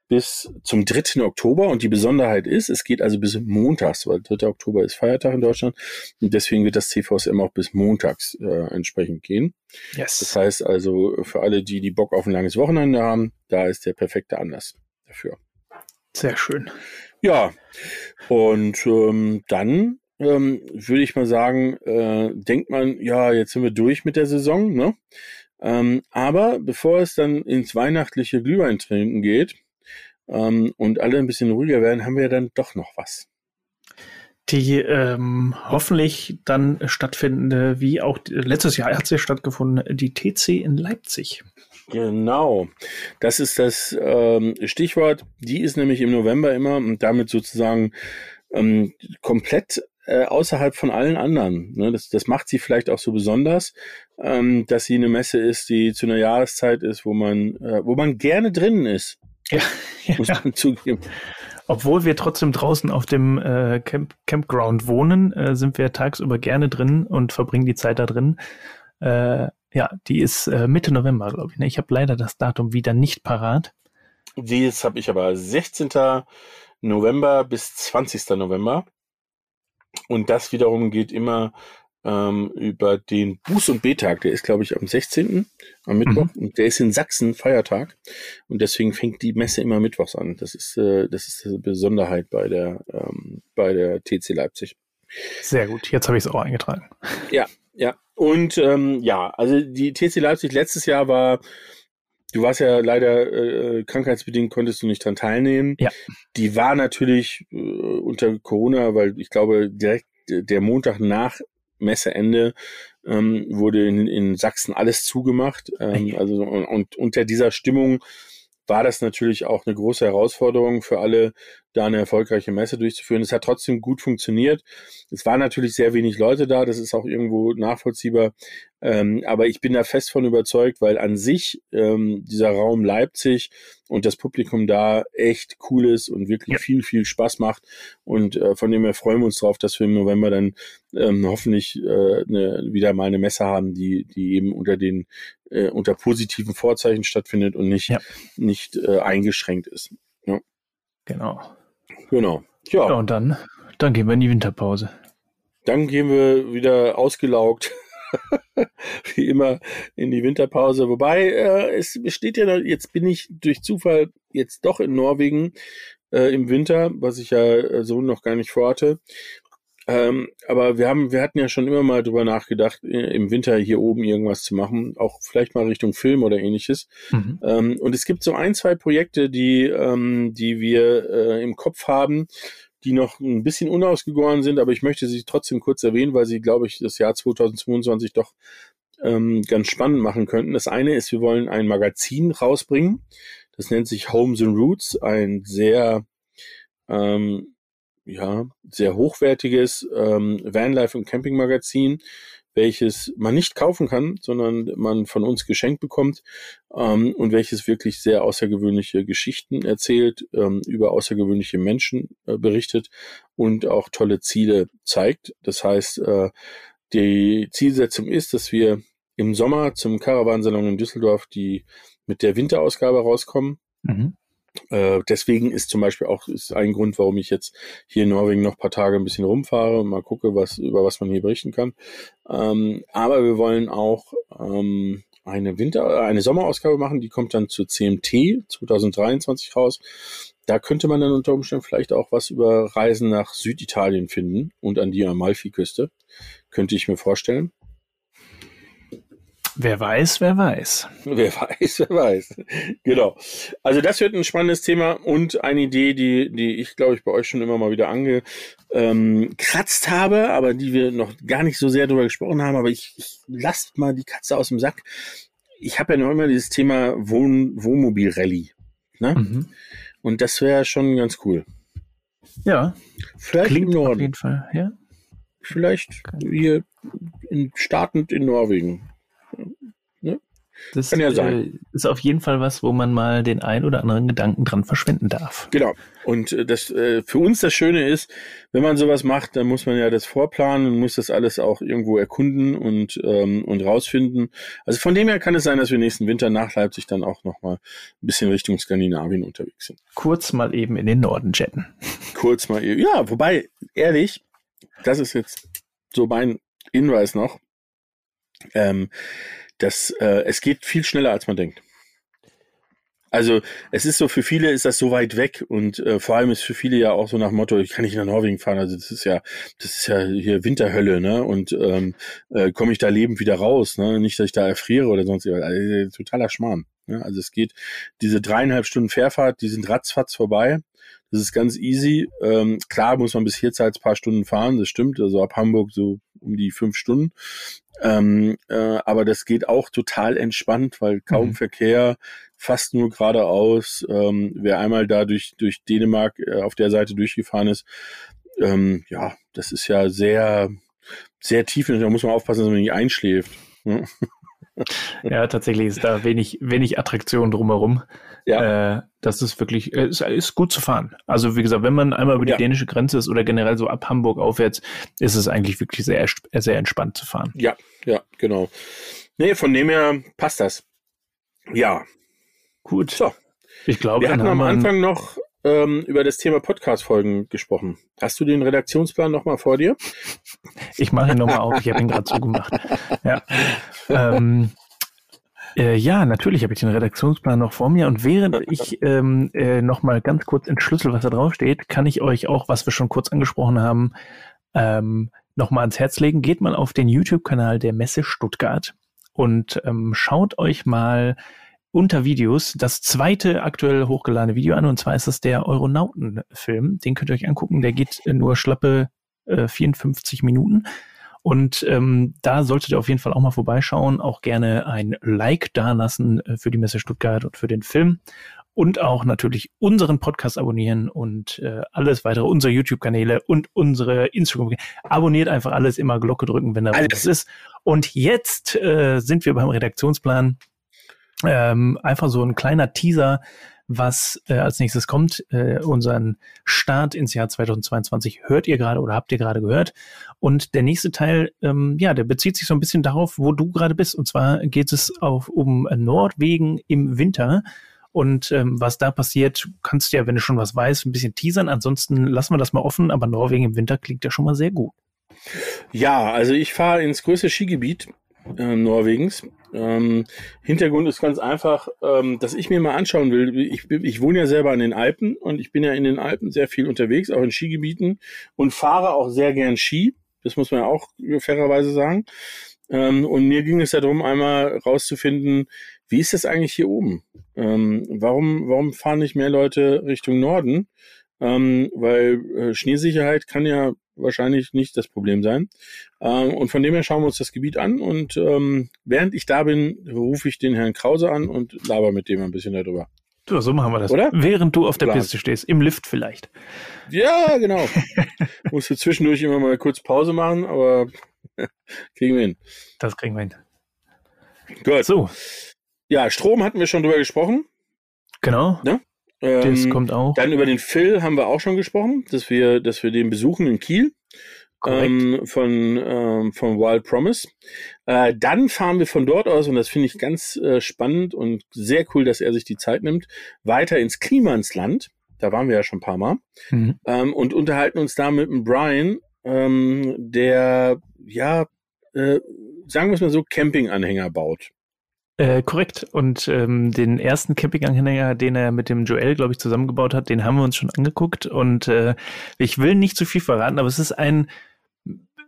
bis zum 3. Oktober. Und die Besonderheit ist, es geht also bis montags, weil 3. Oktober ist Feiertag in Deutschland. Und deswegen wird das CVSM auch bis montags äh, entsprechend gehen. Yes. Das heißt also, für alle, die die Bock auf ein langes Wochenende haben, da ist der perfekte Anlass dafür. Sehr schön. Ja, und ähm, dann ähm, würde ich mal sagen, äh, denkt man, ja, jetzt sind wir durch mit der Saison, ne? Ähm, aber bevor es dann ins weihnachtliche Glühwein trinken geht ähm, und alle ein bisschen ruhiger werden, haben wir dann doch noch was. Die ähm, hoffentlich dann stattfindende, wie auch letztes Jahr hat sie stattgefunden, die TC in Leipzig. Genau, das ist das ähm, Stichwort. Die ist nämlich im November immer und damit sozusagen ähm, komplett äh, außerhalb von allen anderen. Ne? Das, das macht sie vielleicht auch so besonders, ähm, dass sie eine Messe ist, die zu einer Jahreszeit ist, wo man, äh, wo man gerne drinnen ist. Ja, *laughs* muss man zugeben. Obwohl wir trotzdem draußen auf dem äh, Camp Campground wohnen, äh, sind wir tagsüber gerne drin und verbringen die Zeit da drin. Äh, ja, die ist äh, Mitte November, glaube ich. Ne? Ich habe leider das Datum wieder nicht parat. Dies habe ich aber 16. November bis 20. November. Und das wiederum geht immer ähm, über den Buß- und B-Tag. Der ist, glaube ich, am 16. am Mittwoch. Mhm. Und der ist in Sachsen Feiertag. Und deswegen fängt die Messe immer mittwochs an. Das ist, äh, das ist eine Besonderheit bei der, ähm, bei der TC Leipzig. Sehr gut. Jetzt habe ich es auch eingetragen. Ja, ja. Und ähm, ja, also die TC Leipzig letztes Jahr war, du warst ja leider äh, krankheitsbedingt, konntest du nicht dran teilnehmen. Ja. Die war natürlich äh, unter Corona, weil ich glaube, direkt der Montag nach Messeende ähm, wurde in, in Sachsen alles zugemacht. Ähm, also und, und unter dieser Stimmung war das natürlich auch eine große Herausforderung für alle, da eine erfolgreiche Messe durchzuführen. Es hat trotzdem gut funktioniert. Es waren natürlich sehr wenig Leute da, das ist auch irgendwo nachvollziehbar. Ähm, aber ich bin da fest von überzeugt, weil an sich ähm, dieser Raum Leipzig und das Publikum da echt cool ist und wirklich ja. viel, viel Spaß macht. Und äh, von dem her freuen wir uns drauf, dass wir im November dann ähm, hoffentlich äh, eine, wieder mal eine Messe haben, die, die eben unter den äh, unter positiven Vorzeichen stattfindet und nicht, ja. nicht äh, eingeschränkt ist. Ja. Genau. Genau. Ja. ja, und dann, dann gehen wir in die Winterpause. Dann gehen wir wieder ausgelaugt, *laughs* wie immer, in die Winterpause. Wobei, äh, es besteht ja, jetzt bin ich durch Zufall jetzt doch in Norwegen äh, im Winter, was ich ja äh, so noch gar nicht vorhatte. Ähm, aber wir haben, wir hatten ja schon immer mal drüber nachgedacht, äh, im Winter hier oben irgendwas zu machen, auch vielleicht mal Richtung Film oder ähnliches. Mhm. Ähm, und es gibt so ein, zwei Projekte, die, ähm, die wir äh, im Kopf haben, die noch ein bisschen unausgegoren sind, aber ich möchte sie trotzdem kurz erwähnen, weil sie, glaube ich, das Jahr 2022 doch ähm, ganz spannend machen könnten. Das eine ist, wir wollen ein Magazin rausbringen. Das nennt sich Homes and Roots, ein sehr ähm, ja, sehr hochwertiges ähm, Vanlife und Camping Magazin, welches man nicht kaufen kann, sondern man von uns geschenkt bekommt ähm, und welches wirklich sehr außergewöhnliche Geschichten erzählt, ähm, über außergewöhnliche Menschen äh, berichtet und auch tolle Ziele zeigt. Das heißt, äh, die Zielsetzung ist, dass wir im Sommer zum Caravansalon in Düsseldorf die mit der Winterausgabe rauskommen. Mhm. Äh, deswegen ist zum Beispiel auch ist ein Grund, warum ich jetzt hier in Norwegen noch paar Tage ein bisschen rumfahre und mal gucke, was über was man hier berichten kann. Ähm, aber wir wollen auch ähm, eine Winter, eine Sommerausgabe machen, die kommt dann zur CMT 2023 raus. Da könnte man dann unter Umständen vielleicht auch was über Reisen nach Süditalien finden und an die Amalfi-Küste. Könnte ich mir vorstellen. Wer weiß, wer weiß. Wer weiß, wer weiß. Genau. Also das wird ein spannendes Thema und eine Idee, die, die ich, glaube ich, bei euch schon immer mal wieder angekratzt ähm, habe, aber die wir noch gar nicht so sehr darüber gesprochen haben. Aber ich, ich lasst mal die Katze aus dem Sack. Ich habe ja noch immer dieses Thema Wohn Wohnmobil-Rallye. Ne? Mhm. Und das wäre schon ganz cool. Ja. Vielleicht Klingt im Norden. Auf jeden Fall, ja. Vielleicht hier in, startend in Norwegen. Ne? Das Kann ja sein. Äh, ist auf jeden Fall was, wo man mal den ein oder anderen Gedanken dran verschwenden darf. Genau. Und äh, das äh, für uns das Schöne ist, wenn man sowas macht, dann muss man ja das vorplanen und muss das alles auch irgendwo erkunden und ähm, und rausfinden. Also von dem her kann es sein, dass wir nächsten Winter nach Leipzig dann auch noch mal ein bisschen Richtung Skandinavien unterwegs sind. Kurz mal eben in den Norden jetten. Kurz mal eben. Ja, wobei ehrlich, das ist jetzt so mein Hinweis noch ähm, das, äh, es geht viel schneller, als man denkt. Also es ist so, für viele ist das so weit weg und äh, vor allem ist für viele ja auch so nach Motto, ich kann nicht nach Norwegen fahren, also das ist ja, das ist ja hier Winterhölle, ne? Und ähm, äh, komme ich da lebend wieder raus, ne? Nicht, dass ich da erfriere oder sonst also, totaler Schmarrn. Ne? Also es geht, diese dreieinhalb Stunden Fährfahrt, die sind ratzfatz vorbei. Das ist ganz easy. Ähm, klar muss man bis hier Zeit ein paar Stunden fahren, das stimmt. Also ab Hamburg so um die fünf Stunden. Ähm, äh, aber das geht auch total entspannt, weil kaum mhm. Verkehr, fast nur geradeaus. Ähm, wer einmal da durch, durch Dänemark äh, auf der Seite durchgefahren ist, ähm, ja, das ist ja sehr, sehr tief. Da muss man aufpassen, dass man nicht einschläft. Ja, tatsächlich ist da wenig, wenig Attraktion drumherum. Ja. Äh, das ist wirklich, äh, ist, ist gut zu fahren. Also wie gesagt, wenn man einmal über die ja. dänische Grenze ist oder generell so ab Hamburg aufwärts, ist es eigentlich wirklich sehr, sehr entspannt zu fahren. Ja, ja, genau. Nee, von dem her passt das. Ja. Gut. So. Ich glaube, wir hatten am Anfang noch ähm, über das Thema Podcast-Folgen gesprochen. Hast du den Redaktionsplan nochmal vor dir? Ich mache ihn nochmal auf, ich habe ihn gerade zugemacht. Ja. Ähm, äh, ja, natürlich habe ich den Redaktionsplan noch vor mir und während ich ähm, äh, nochmal ganz kurz entschlüssel, was da drauf steht, kann ich euch auch, was wir schon kurz angesprochen haben, ähm, nochmal ans Herz legen. Geht mal auf den YouTube-Kanal der Messe Stuttgart und ähm, schaut euch mal unter Videos das zweite aktuell hochgeladene Video an und zwar ist das der Euronauten-Film. Den könnt ihr euch angucken, der geht nur schlappe äh, 54 Minuten. Und ähm, da solltet ihr auf jeden Fall auch mal vorbeischauen, auch gerne ein Like dalassen äh, für die Messe Stuttgart und für den Film und auch natürlich unseren Podcast abonnieren und äh, alles weitere, unsere YouTube-Kanäle und unsere Instagram. Abonniert einfach alles, immer Glocke drücken, wenn da was ist. Und jetzt äh, sind wir beim Redaktionsplan. Ähm, einfach so ein kleiner Teaser was äh, als nächstes kommt. Äh, unseren Start ins Jahr 2022 hört ihr gerade oder habt ihr gerade gehört. Und der nächste Teil, ähm, ja, der bezieht sich so ein bisschen darauf, wo du gerade bist. Und zwar geht es auf, um Nordwegen im Winter. Und ähm, was da passiert, kannst du ja, wenn du schon was weißt, ein bisschen teasern. Ansonsten lassen wir das mal offen, aber Norwegen im Winter klingt ja schon mal sehr gut. Ja, also ich fahre ins größte Skigebiet äh, Norwegens. Ähm, Hintergrund ist ganz einfach, ähm, dass ich mir mal anschauen will. Ich, ich wohne ja selber an den Alpen und ich bin ja in den Alpen sehr viel unterwegs, auch in Skigebieten und fahre auch sehr gern Ski. Das muss man ja auch fairerweise sagen. Ähm, und mir ging es darum, einmal rauszufinden, wie ist das eigentlich hier oben? Ähm, warum, warum fahren nicht mehr Leute Richtung Norden? Ähm, weil äh, Schneesicherheit kann ja wahrscheinlich nicht das Problem sein. Ähm, und von dem her schauen wir uns das Gebiet an und ähm, während ich da bin, rufe ich den Herrn Krause an und laber mit dem ein bisschen darüber. Ja, so machen wir das. Oder? Während du auf der Plan. Piste stehst, im Lift vielleicht. Ja, genau. Musst du zwischendurch immer mal kurz Pause machen, aber *laughs* kriegen wir hin. Das kriegen wir hin. Gut. So. Ja, Strom hatten wir schon drüber gesprochen. Genau. Ne? Ähm, das kommt auch. Dann über den Phil haben wir auch schon gesprochen, dass wir, dass wir den besuchen in Kiel. Ähm, von, ähm, von Wild Promise. Äh, dann fahren wir von dort aus, und das finde ich ganz äh, spannend und sehr cool, dass er sich die Zeit nimmt, weiter ins Klimansland. Da waren wir ja schon ein paar Mal. Mhm. Ähm, und unterhalten uns da mit dem Brian, ähm, der, ja, äh, sagen wir es mal so, Campinganhänger baut. Äh, korrekt. Und ähm, den ersten Campinganhänger, den er mit dem Joel, glaube ich, zusammengebaut hat, den haben wir uns schon angeguckt. Und äh, ich will nicht zu viel verraten, aber es ist ein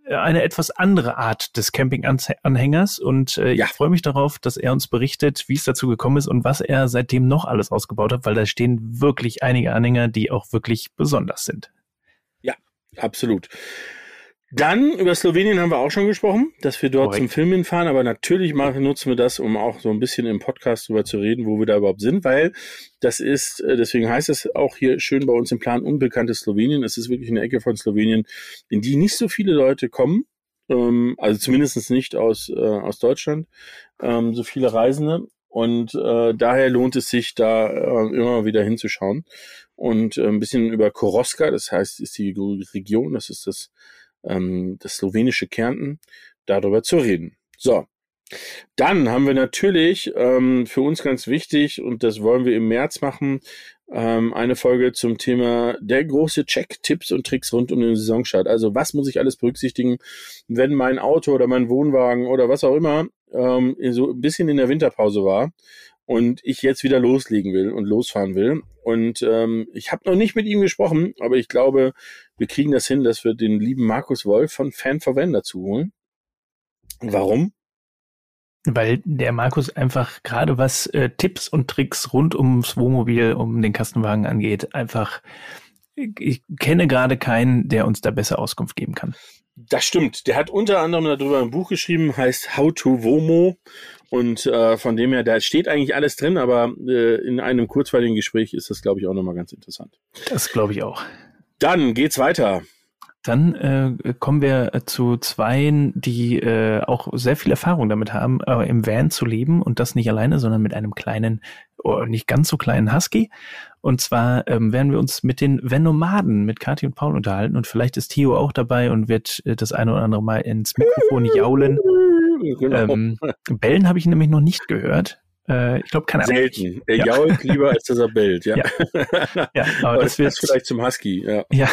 eine etwas andere Art des Campinganhängers und äh, ja. ich freue mich darauf, dass er uns berichtet, wie es dazu gekommen ist und was er seitdem noch alles ausgebaut hat, weil da stehen wirklich einige Anhänger, die auch wirklich besonders sind. Ja, absolut. Dann über Slowenien haben wir auch schon gesprochen, dass wir dort Correct. zum Film hinfahren, aber natürlich machen, nutzen wir das, um auch so ein bisschen im Podcast darüber zu reden, wo wir da überhaupt sind, weil das ist, äh, deswegen heißt es auch hier schön bei uns im Plan unbekanntes Slowenien. Es ist wirklich eine Ecke von Slowenien, in die nicht so viele Leute kommen, ähm, also zumindest nicht aus, äh, aus Deutschland, ähm, so viele Reisende. Und äh, daher lohnt es sich, da äh, immer wieder hinzuschauen. Und äh, ein bisschen über Koroska, das heißt, ist die Region, das ist das ähm, das slowenische Kärnten, darüber zu reden. So. Dann haben wir natürlich ähm, für uns ganz wichtig, und das wollen wir im März machen, ähm, eine Folge zum Thema der große Check, Tipps und Tricks rund um den Saisonstart. Also was muss ich alles berücksichtigen, wenn mein Auto oder mein Wohnwagen oder was auch immer ähm, so ein bisschen in der Winterpause war und ich jetzt wieder loslegen will und losfahren will. Und ähm, ich habe noch nicht mit ihm gesprochen, aber ich glaube, wir kriegen das hin, dass wir den lieben Markus Wolf von Fan for Van dazu holen. Warum? Weil der Markus einfach gerade was äh, Tipps und Tricks rund ums Wohnmobil, um den Kastenwagen angeht, einfach ich kenne gerade keinen, der uns da besser Auskunft geben kann. Das stimmt. Der hat unter anderem darüber ein Buch geschrieben, heißt How to Womo. Und äh, von dem her, da steht eigentlich alles drin, aber äh, in einem kurzweiligen Gespräch ist das, glaube ich, auch nochmal ganz interessant. Das glaube ich auch. Dann geht's weiter. Dann äh, kommen wir äh, zu zweien, die äh, auch sehr viel Erfahrung damit haben, äh, im Van zu leben und das nicht alleine, sondern mit einem kleinen, oh, nicht ganz so kleinen Husky. Und zwar ähm, werden wir uns mit den Venomaden, mit Kathi und Paul unterhalten und vielleicht ist Theo auch dabei und wird äh, das eine oder andere Mal ins Mikrofon jaulen. *laughs* Genau. Ähm, bellen habe ich nämlich noch nicht gehört. Äh, ich glaube, keine Ahnung. Selten. Er ja. jault lieber, als dass er bellt, ja. Ja, ja aber das, das wird vielleicht zum Husky, ja. Ja,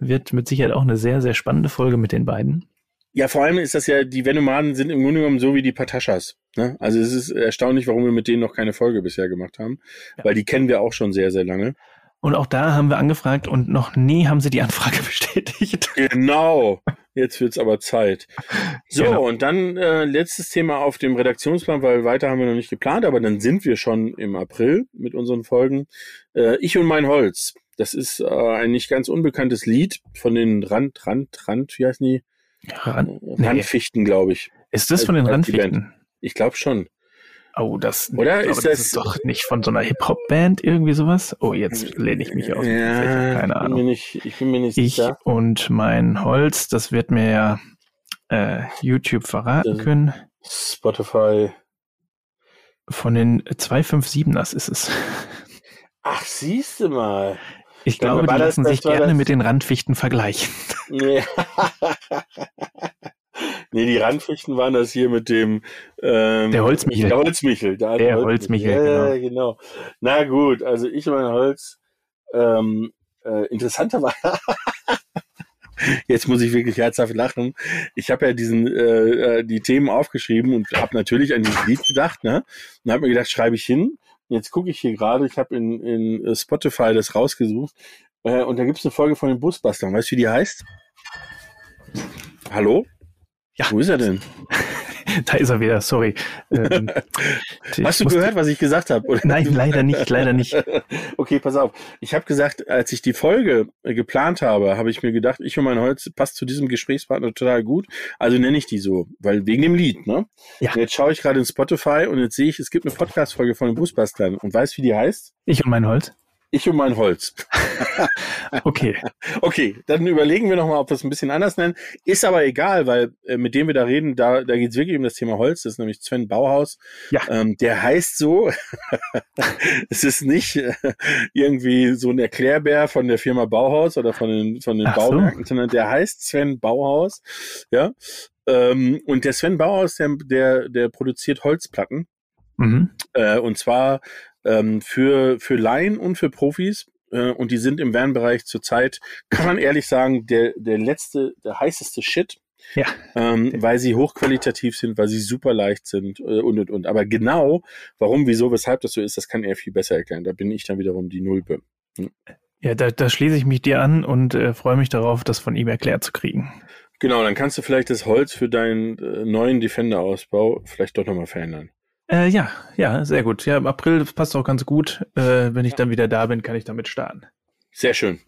wird mit Sicherheit auch eine sehr, sehr spannende Folge mit den beiden. Ja, vor allem ist das ja, die Venomaden sind im Grunde genommen so wie die Patashas. Ne? Also es ist erstaunlich, warum wir mit denen noch keine Folge bisher gemacht haben, ja. weil die kennen wir auch schon sehr, sehr lange. Und auch da haben wir angefragt und noch nie haben sie die Anfrage *laughs* bestätigt. Genau. Jetzt wird's aber Zeit. *laughs* So, genau. und dann äh, letztes Thema auf dem Redaktionsplan, weil weiter haben wir noch nicht geplant, aber dann sind wir schon im April mit unseren Folgen. Äh, ich und mein Holz. Das ist äh, ein nicht ganz unbekanntes Lied von den Rand, Rand, Rand, wie heißen die? Rand, Randfichten, nee. glaube ich. Ist das von den Randfichten? Ich glaube schon. Oh, das, Oder ist das, das ist doch nicht von so einer Hip-Hop-Band irgendwie sowas? Oh, jetzt lehne ich mich aus. Ja, keine Ahnung. Bin nicht, ich bin mir nicht ich sicher. und mein Holz, das wird mir ja äh, YouTube verraten das können. Spotify. Von den 257ers ist es. Ach, siehst du mal. Ich glaube, die lassen das, sich gerne mit den Randfichten vergleichen. Ja. *laughs* Nee, die Randfichten waren das hier mit dem ähm, Der Holzmichel. Der Holzmichel. Der, der Holzmichel, Holzmichel ja, genau. genau. Na gut, also ich mein Holz, ähm, äh, interessanter war. *laughs* Jetzt muss ich wirklich herzhaft lachen. Ich habe ja diesen äh, äh die Themen aufgeschrieben und habe natürlich an dieses Lied gedacht, ne? Und habe mir gedacht, schreibe ich hin. Jetzt gucke ich hier gerade, ich habe in, in Spotify das rausgesucht äh, und da gibt es eine Folge von den Busbustern. Weißt du, wie die heißt? Hallo? Ja. Wo ist er denn? *laughs* da ist er wieder, sorry. Ähm, *laughs* Hast du gehört, was ich gesagt habe? Nein, leider nicht, leider nicht. *laughs* okay, pass auf. Ich habe gesagt, als ich die Folge äh, geplant habe, habe ich mir gedacht, ich und mein Holz passt zu diesem Gesprächspartner total gut. Also nenne ich die so, weil wegen dem Lied, ne? Ja. Und jetzt schaue ich gerade in Spotify und jetzt sehe ich, es gibt eine Podcast-Folge von den Busbastlern und weißt, wie die heißt? Ich und mein Holz. Ich und mein Holz. *laughs* okay. Okay, dann überlegen wir nochmal, ob wir es ein bisschen anders nennen. Ist aber egal, weil äh, mit dem wir da reden, da, da geht es wirklich um das Thema Holz. Das ist nämlich Sven Bauhaus. Ja. Ähm, der heißt so. *laughs* es ist nicht äh, irgendwie so ein Erklärbär von der Firma Bauhaus oder von den, von den Ach Bauwerken, so. sondern der heißt Sven Bauhaus. Ja. Ähm, und der Sven Bauhaus, der, der, der produziert Holzplatten. Mhm. Äh, und zwar ähm, für, für Laien und für Profis. Äh, und die sind im Van-Bereich zurzeit, kann man ehrlich sagen, der, der letzte, der heißeste Shit. Ja. Ähm, weil sie hochqualitativ sind, weil sie super leicht sind äh, und und und. Aber genau, warum, wieso, weshalb das so ist, das kann er viel besser erklären. Da bin ich dann wiederum die Nulpe. Hm. Ja, da, da schließe ich mich dir an und äh, freue mich darauf, das von ihm erklärt zu kriegen. Genau, dann kannst du vielleicht das Holz für deinen äh, neuen Defender-Ausbau vielleicht doch nochmal verändern. Äh, ja, ja, sehr gut. Ja, im April passt auch ganz gut. Äh, wenn ich dann wieder da bin, kann ich damit starten. Sehr schön.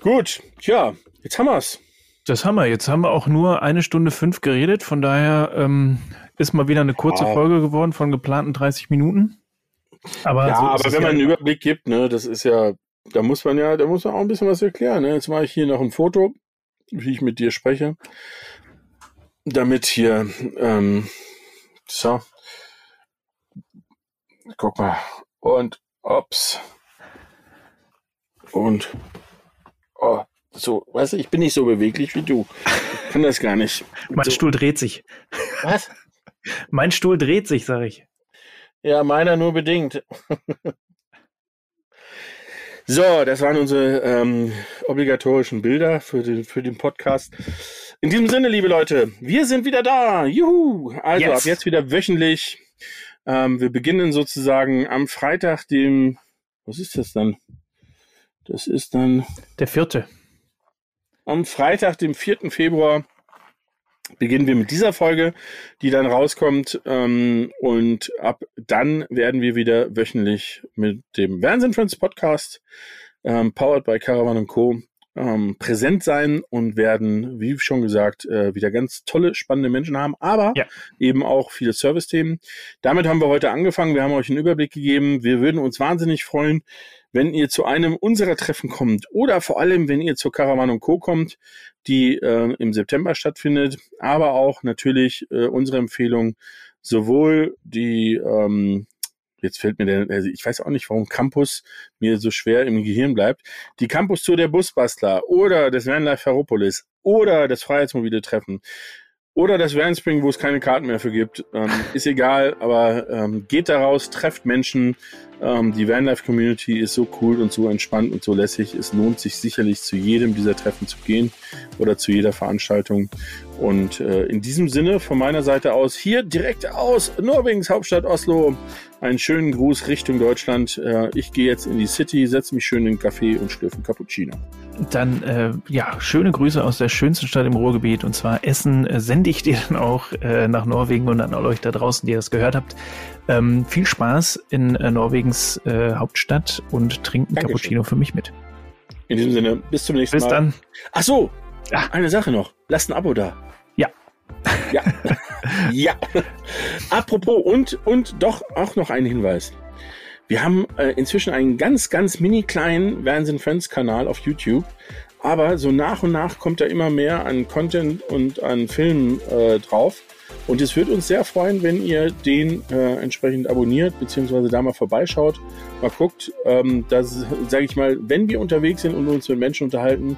Gut, tja, jetzt haben wir's. Das haben wir. Jetzt haben wir auch nur eine Stunde fünf geredet. Von daher ähm, ist mal wieder eine kurze ja. Folge geworden von geplanten 30 Minuten. Aber ja, so aber wenn man einen Überblick gibt, ne, das ist ja, da muss man ja, da muss man auch ein bisschen was erklären. Ne? Jetzt mache ich hier noch ein Foto, wie ich mit dir spreche, damit hier, ähm, so, Guck mal. Und ups. Und oh, so, weißt du, ich bin nicht so beweglich wie du. Ich kann das gar nicht. *laughs* mein so. Stuhl dreht sich. Was? *laughs* Mein Stuhl dreht sich, sag ich. Ja, meiner nur bedingt. *laughs* so, das waren unsere ähm, obligatorischen Bilder für den, für den Podcast. In diesem Sinne, liebe Leute, wir sind wieder da. Juhu! Also yes. ab jetzt wieder wöchentlich ähm, wir beginnen sozusagen am Freitag, dem, was ist das dann? Das ist dann. Der vierte. Am Freitag, dem 4. Februar, beginnen wir mit dieser Folge, die dann rauskommt. Ähm, und ab dann werden wir wieder wöchentlich mit dem Wahnsinn Friends Podcast, ähm, powered by Caravan Co ähm, präsent sein und werden, wie schon gesagt, äh, wieder ganz tolle, spannende Menschen haben, aber ja. eben auch viele Service-Themen. Damit haben wir heute angefangen. Wir haben euch einen Überblick gegeben. Wir würden uns wahnsinnig freuen, wenn ihr zu einem unserer Treffen kommt oder vor allem, wenn ihr zur Caravan Co. kommt, die äh, im September stattfindet, aber auch natürlich äh, unsere Empfehlung, sowohl die ähm, jetzt fällt mir der, also ich weiß auch nicht, warum Campus mir so schwer im Gehirn bleibt. Die Campus-Tour der Busbastler oder des Vanlife Ferropolis oder das Freiheitsmobile Treffen oder das Vanspring, wo es keine Karten mehr für gibt. Ähm, ist egal, aber ähm, geht da raus, trefft Menschen. Ähm, die Vanlife-Community ist so cool und so entspannt und so lässig. Es lohnt sich sicherlich zu jedem dieser Treffen zu gehen oder zu jeder Veranstaltung. Und äh, in diesem Sinne von meiner Seite aus hier direkt aus Norwegens Hauptstadt Oslo einen schönen Gruß Richtung Deutschland. Äh, ich gehe jetzt in die City, setze mich schön in den Café und schlürfe einen Cappuccino. Dann, äh, ja, schöne Grüße aus der schönsten Stadt im Ruhrgebiet und zwar Essen äh, sende ich dir *laughs* dann auch äh, nach Norwegen und an euch da draußen, die das gehört habt. Ähm, viel Spaß in äh, Norwegens Hauptstadt und trinken. Cappuccino für mich mit. In diesem Sinne, bis zum nächsten bis Mal. Bis dann. Ach so, ja. eine Sache noch. Lasst ein Abo da. Ja. Ja. Apropos und, und doch auch noch ein Hinweis. Wir haben äh, inzwischen einen ganz, ganz mini kleinen Wahnsinn Friends Kanal auf YouTube. Aber so nach und nach kommt da immer mehr an Content und an Filmen äh, drauf. Und es würde uns sehr freuen, wenn ihr den äh, entsprechend abonniert, beziehungsweise da mal vorbeischaut, mal guckt. Ähm, da sage ich mal, wenn wir unterwegs sind und uns mit Menschen unterhalten,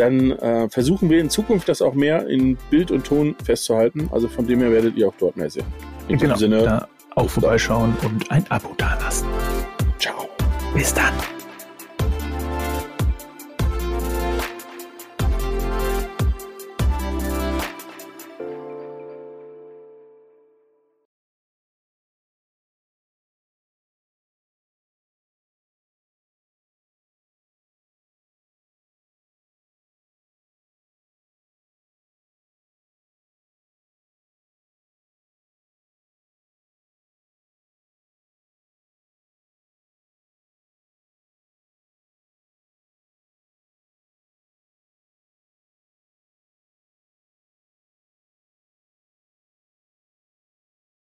dann äh, versuchen wir in Zukunft das auch mehr in Bild und Ton festzuhalten. Also von dem her werdet ihr auch dort mehr sehen. In genau, diesem Sinne. Da auch vorbeischauen und ein Abo dalassen. Ciao. Bis dann.